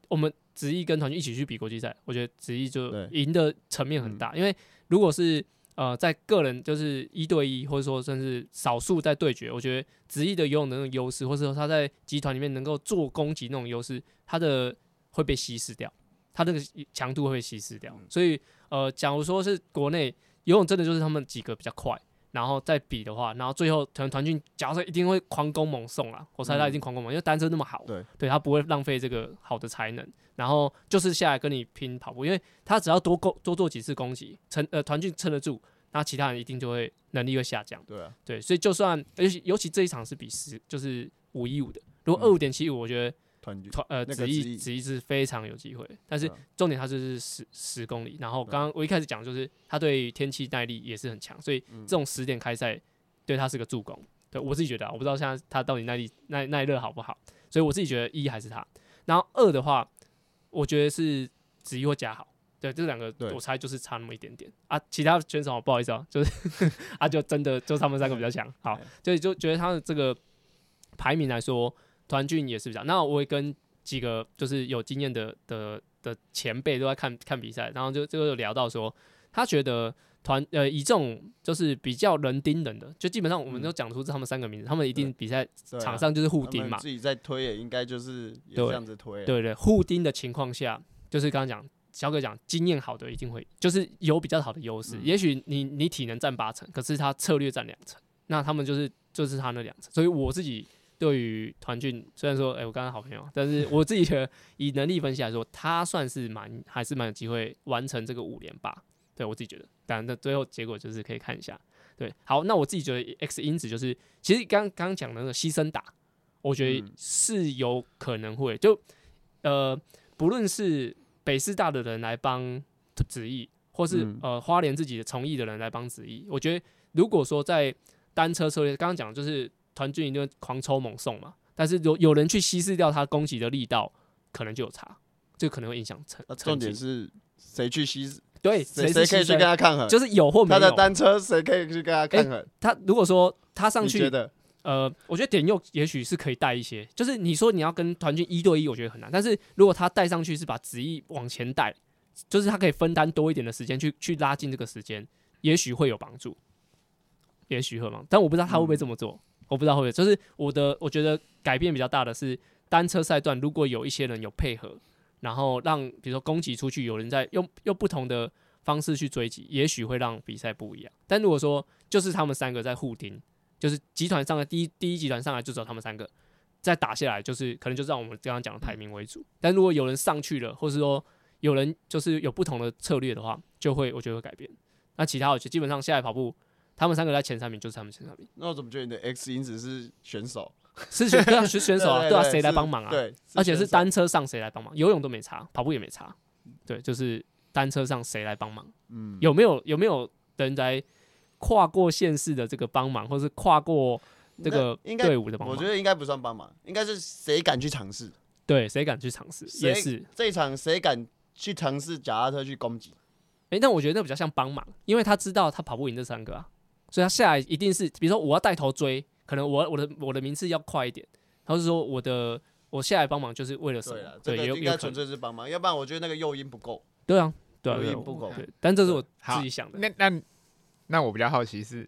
我们子毅跟团畯一起去比国际赛，我觉得子毅就赢的层面很大。因为如果是呃在个人就是一对一，或者说甚至少数在对决，我觉得子毅的游泳的那种优势，或者说他在集团里面能够做攻击那种优势，他的会被稀释掉，他那个强度会被稀释掉。所以呃，假如说是国内游泳真的就是他们几个比较快。然后再比的话，然后最后可能团畯假如说一定会狂攻猛送啊，我猜他一定狂攻猛，因为单车那么好，对，对他不会浪费这个好的才能，然后就是下来跟你拼跑步，因为他只要多攻多做几次攻击，撑呃团畯撑得住，那其他人一定就会能力会下降，对啊，对，所以就算尤其尤其这一场是比十就是五一五的，如果二五点七五，我觉得。团团呃，子毅子毅是非常有机会，但是重点他就是十十公里。然后刚刚我一开始讲就是他对天气耐力也是很强，所以这种十点开赛，对他是个助攻。对我自己觉得啊，我不知道现在他到底耐力耐耐热好不好，所以我自己觉得一还是他。然后二的话，我觉得是子怡或加好。对，这两个我猜就是差那么一点点啊。其他选手不好意思啊，就是 啊，就真的就他们三个比较强。好，所以就觉得他的这个排名来说，团俊也是比较。那我也跟几个就是有经验的的的前辈都在看看比赛，然后就就有聊到说，他觉得团呃以这种就是比较人盯人的，就基本上我们都讲出他们三个名字，他们一定比赛场上就是互盯嘛。自己在推也应该就是这样子推。对对，互盯的情况下，就是刚刚讲。小葛讲经验好的一定会就是有比较好的优势，嗯、也许你你体能占八成，可是他策略占两成，那他们就是就是他那两成。所以我自己对于团俊，虽然说哎、欸、我刚刚好朋友，但是我自己觉得以能力分析来说，他算是蛮还是蛮有机会完成这个五连霸。对我自己觉得，但那最后结果就是可以看一下。对，好，那我自己觉得 X 因子就是其实刚刚讲的那个牺牲打，我觉得是有可能会就呃不论是。北师大的人来帮子毅，或是、嗯、呃花莲自己的从艺的人来帮子毅。我觉得如果说在单车策略，刚刚讲就是团军一定狂抽猛送嘛，但是有有人去稀释掉他攻击的力道，可能就有差，这可能会影响成。重点是谁去稀释？对，谁谁可以去跟他抗衡？就是有或没有。他的单车谁可以去跟他抗衡？欸、他如果说他上去。呃，我觉得点右也许是可以带一些，就是你说你要跟团军一对一，我觉得很难。但是如果他带上去是把子翼往前带，就是他可以分担多一点的时间去去拉近这个时间，也许会有帮助，也许会吗？但我不知道他会不会这么做，嗯、我不知道会不会。就是我的，我觉得改变比较大的是单车赛段，如果有一些人有配合，然后让比如说攻击出去，有人在用用不同的方式去追击，也许会让比赛不一样。但如果说就是他们三个在互盯。就是集团上的第一第一集团上来就只有他们三个，再打下来就是可能就让我们刚刚讲的排名为主。但如果有人上去了，或是说有人就是有不同的策略的话，就会我觉得会改变。那其他我觉得基本上下来跑步，他们三个在前三名就是他们前三名。那我怎么觉得你的 X 因子是选手？是选对啊，选选手啊，对啊，谁来帮忙啊？对，而且是单车上谁来帮忙？游泳都没差，跑步也没差。对，就是单车上谁来帮忙？嗯，有没有有没有人在？跨过县市的这个帮忙，或是跨过这个队伍的帮忙，我觉得应该不算帮忙，应该是谁敢去尝试？对，谁敢去尝试？也是这一场谁敢去尝试脚踏车去攻击？哎、欸，但我觉得那比较像帮忙，因为他知道他跑不赢这三个啊，所以他下来一定是，比如说我要带头追，可能我我的我的名次要快一点，他是说我的我下来帮忙就是为了什么？对，这个、应该纯粹是帮忙，要不然我觉得那个诱因不够。对啊，对啊，诱因不够。对，但这是我自己想的。那那。那我比较好奇是，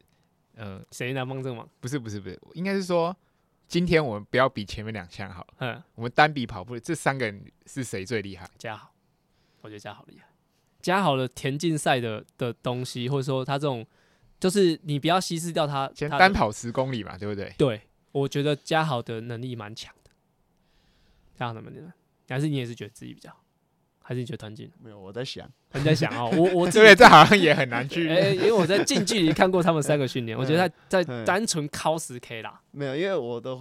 呃，谁来帮这个忙？不是不是不是，应该是说，今天我们不要比前面两项好了，嗯，我们单比跑步，这三个人是谁最厉害？嘉豪，我觉得嘉豪厉害。嘉豪的田径赛的的东西，或者说他这种，就是你不要稀释掉他，先单跑十公里嘛，对不对？对，我觉得嘉豪的能力蛮强的。嘉豪怎么样？还是你也是觉得自己比较好？还是你觉得团进？没有，我在想，你在想哦，我我对，这好像也很难去，哎，因为我在近距离看过他们三个训练，我觉得 在在单纯靠十 K 啦，没有，因为我的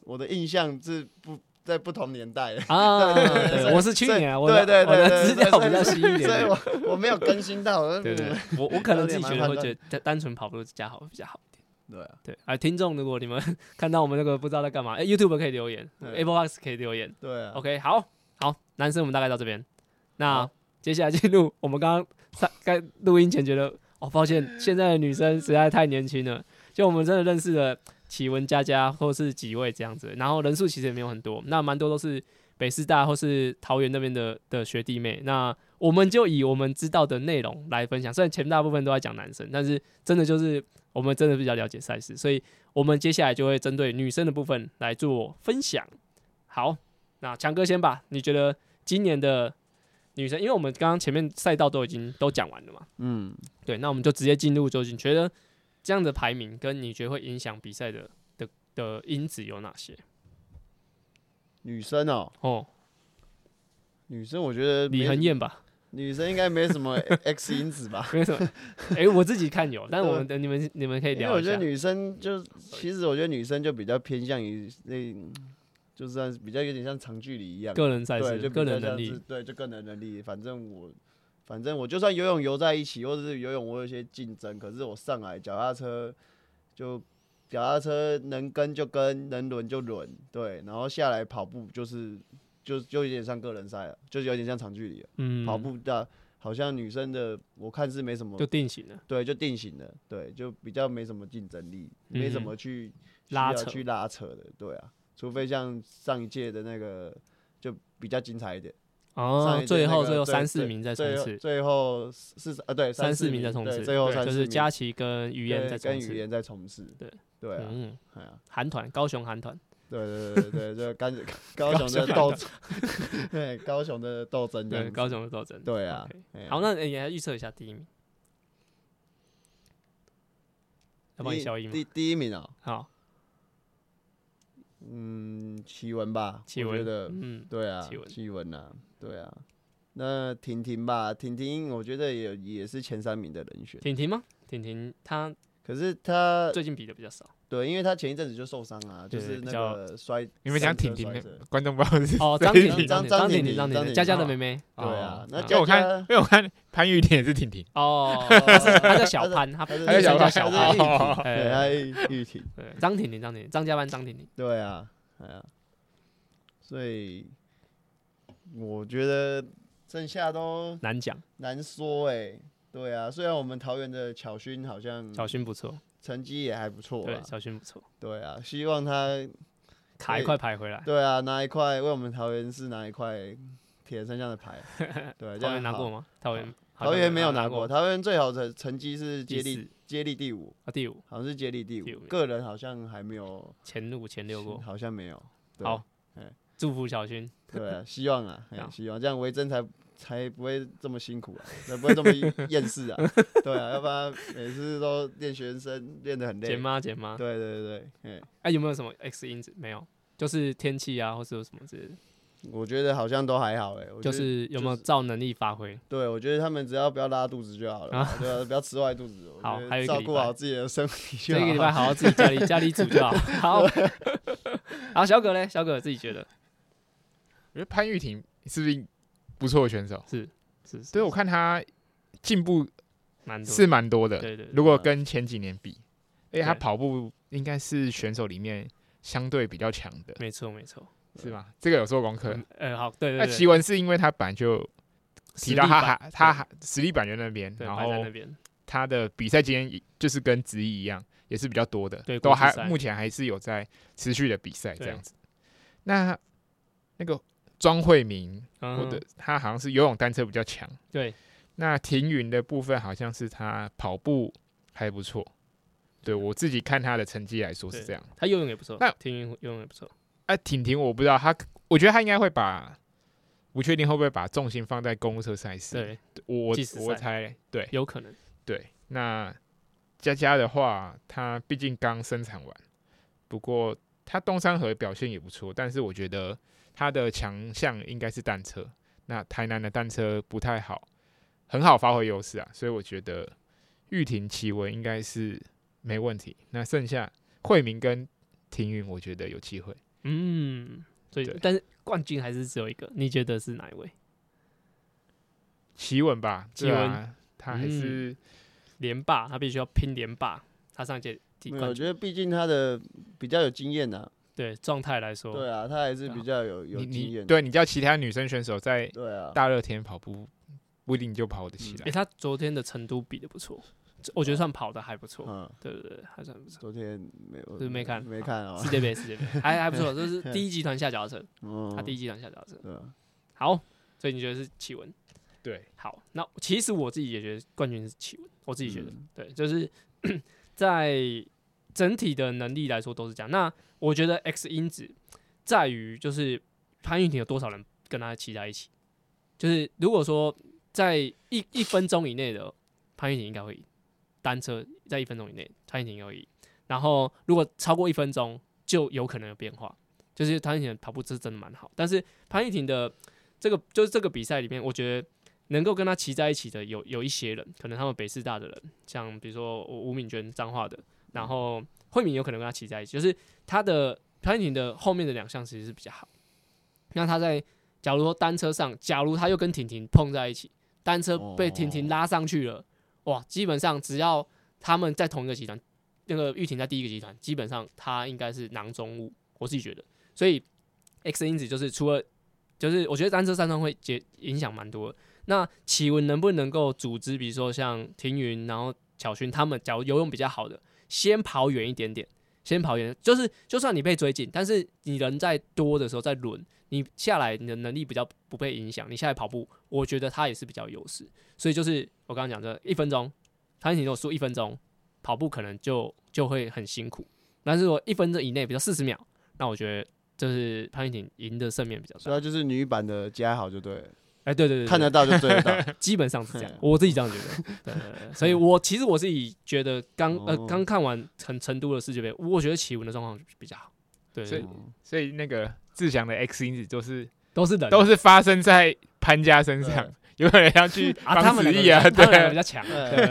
我的印象是不在不同年代。啊，我是去年，我对对对，资料比较新一点，所以我我没有更新到，对对，我我可能自己觉得会觉得单纯跑步加好比较好一点，对啊，对，哎，听众如果你们 看到我们那个不知道在干嘛，哎，YouTube 可以留言，Apple Box 可以留言，对，OK，好好，男生我们大概到这边。那接下来进入我们刚刚在该录音前觉得哦，抱歉，现在的女生实在太年轻了。就我们真的认识了启文、佳佳或是几位这样子，然后人数其实也没有很多，那蛮多都是北师大或是桃园那边的的学弟妹。那我们就以我们知道的内容来分享，虽然前大部分都在讲男生，但是真的就是我们真的比较了解赛事，所以我们接下来就会针对女生的部分来做分享。好，那强哥先吧，你觉得今年的？女生，因为我们刚刚前面赛道都已经都讲完了嘛，嗯，对，那我们就直接进入，就是你觉得这样的排名跟你觉得会影响比赛的的的因子有哪些？女生哦，哦，女生我觉得李恒燕吧，女生应该没什么 X 因子吧？没什么，哎、欸，我自己看有，但是我们等你们你们可以聊一下。因为我觉得女生就其实我觉得女生就比较偏向于那。就算是比较有点像长距离一样，个人赛事，就个人能力，对，就个人能力。反正我，反正我就算游泳游在一起，或者是游泳我有些竞争，可是我上来脚踏车就脚踏车能跟就跟，能轮就轮，对，然后下来跑步就是就就有点像个人赛了，就是有点像长距离了。嗯，跑步的好像女生的我看是没什么，就定型了。对，就定型了。对，就比较没什么竞争力，嗯、没什么去拉扯去拉扯的。对啊，除非像上一届的那个就比较精彩一点。哦，最后最后三四名在冲刺，最后四呃对三四名在冲刺，最后就是佳琪跟于嫣在跟于嫣在冲刺，对对啊，嗯，韩团高雄韩团，对对对对，就 高 高雄的斗争，对高雄的斗争，对高雄的斗争，对啊，好，那也来预测一下第一名，要帮你消音吗？第第一名啊，好。嗯，奇文吧，奇文的，嗯，对啊，奇文呐，对啊，那婷婷吧，婷婷，我觉得也也是前三名的人选。婷婷吗？婷婷她，可是她最近比的比较少。对，因为她前一阵子就受伤啊，就是那个摔。你们讲婷婷，观众不知道是哦，张婷婷，张张婷婷，张婷婷，佳佳的妹妹。对啊，那就我看，因为我看潘玉婷也是婷婷。哦，她叫小潘，她她叫小潘。对，玉婷。对，张婷婷，张婷婷，张家班张婷婷。对啊，哎呀，所以我觉得剩下都难讲，难说哎。对啊，虽然我们桃园的巧勋好像巧勋不错。成绩也还不错，对，小薰不错。对啊，希望他卡一块牌回来。对啊，拿一块为我们桃园市拿一块铁人三项的牌。对，桃园拿过吗？桃园桃园没有拿过，桃园最好的成绩是接力，接力第五啊，第五，好像是接力第五，个人好像还没有前五前六过，好像没有。好，祝福小薰。对啊，希望啊，希望这样维珍才。才不会这么辛苦啊，才不会这么厌世啊。对啊，要不然每次都练学生练得很累。减吗？减吗？对对对对，哎，有没有什么 X 因子？没有，就是天气啊，或是有什么之类的。我觉得好像都还好哎，就是有没有照能力发挥？对，我觉得他们只要不要拉肚子就好了，对啊，不要吃坏肚子。好，还有照顾好自己的身体。这个礼拜好好自己家里家里煮就好。好，好，小葛嘞，小葛自己觉得，我觉得潘玉婷是不是？不错的选手是是，所以我看她进步是蛮多的。对对，如果跟前几年比，哎，他跑步应该是选手里面相对比较强的。没错没错，是吧？这个有做功课。呃，好，对对。那奇文是因为他本来就提到他还他还实力板在那边，然后他的比赛经验就是跟子怡一样，也是比较多的，都还目前还是有在持续的比赛这样子。那那个。庄慧明，或者他好像是游泳单车比较强。对，那停云的部分好像是他跑步还不错。对我自己看他的成绩来说是这样，他游泳也不错。那停云游泳也不错。哎，婷婷我不知道他，我觉得他应该会把，不确定会不会把重心放在公路车赛事。对，我我猜对，有可能。对，那佳佳的话，他毕竟刚生产完，不过他东山河表现也不错，但是我觉得。他的强项应该是单车，那台南的单车不太好，很好发挥优势啊，所以我觉得玉婷、奇文应该是没问题。那剩下惠民跟庭云，我觉得有机会。嗯，所以但是冠军还是只有一个，你觉得是哪一位？奇文吧，奇文、啊，他还是、嗯、连霸，他必须要拼连霸。他上届，我觉得毕竟他的比较有经验呐、啊。对状态来说，对啊，他还是比较有有经验。对，你叫其他女生选手在大热天跑步，不一定就跑得起来。哎，他昨天的成都比的不错，我觉得算跑的还不错。嗯，对对对，还算不错。昨天没有，就是没看，没看啊。世界杯，世界杯还还不错，这是第一集团下脚踏车。他第一集团下脚踏车。好，所以你觉得是奇文？对，好，那其实我自己也觉得冠军是奇文，我自己觉得，对，就是 在整体的能力来说都是这样。那我觉得 X 因子在于就是潘玉婷有多少人跟他骑在一起，就是如果说在一一分钟以内的潘玉婷应该会，单车在一分钟以内潘玉婷应该会赢，然后如果超过一分钟就有可能有变化，就是潘玉婷跑步是真的蛮好，但是潘玉婷的这个就是这个比赛里面，我觉得能够跟他骑在一起的有有一些人，可能他们北师大的人，像比如说吴敏娟彰化的，然后。慧敏有可能跟他骑在一起，就是他的潘婷的后面的两项其实是比较好。那他在假如说单车上，假如他又跟婷婷碰在一起，单车被婷婷拉上去了，哇，基本上只要他们在同一个集团，那个玉婷在第一个集团，基本上他应该是囊中物，我自己觉得。所以 X 因子就是除了，就是我觉得单车三项会结影响蛮多的。那启文能不能够组织，比如说像庭云，然后巧勋他们，假如游泳比较好的，先跑远一点点，先跑远，就是就算你被追紧，但是你人在多的时候在轮，你下来你的能力比较不被影响，你下来跑步，我觉得他也是比较优势。所以就是我刚刚讲的，一分钟，潘婷如果输一分钟，跑步可能就就会很辛苦。但是如果一分钟以内，比如四十秒，那我觉得就是潘婷赢的胜面比较大。主要就是女版的加好就对了。哎，欸、对，对对对，看得到就追得到，基本上是这样，我自己这样觉得。对，对，对，所以我其实我自己觉得刚呃刚看完成成都的世界杯，我觉得启文的状况比较好。对，所以所以那个志祥的 X 因子就是都是人，都是发生在潘家身上，有人要去 啊，他们力啊，他们比较强。对对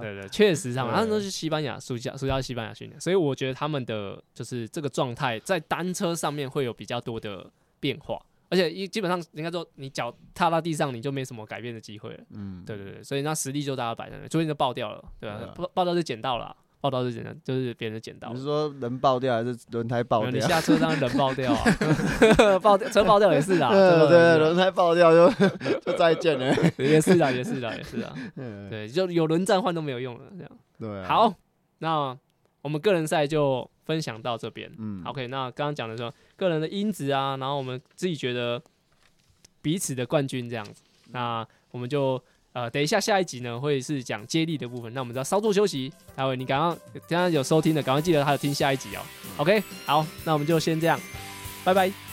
对对，确实他们，他们都是西班牙暑假暑假西班牙训练，所以我觉得他们的就是这个状态在单车上面会有比较多的变化。而且一基本上应该说，你脚踏到地上，你就没什么改变的机会了。嗯，对对对，所以那实力就大家摆在那，所以就爆掉了，对吧？爆爆掉就捡到了，爆掉就捡到，就是别人捡到。你是说人爆掉还是轮胎爆掉？你下车当然人爆掉啊，爆掉车爆掉也是啊。对对，轮胎爆掉就 就再见了。也是啊，也是啊，也是啊。对，就有轮战换都没有用了，这样。对。好，那我们个人赛就。分享到这边，嗯，OK，那刚刚讲的说个人的因子啊，然后我们自己觉得彼此的冠军这样子，那我们就呃等一下下一集呢会是讲接力的部分，那我们就要稍作休息，待会你刚刚刚刚有收听的，赶快记得还有听下一集哦，OK，好，那我们就先这样，拜拜。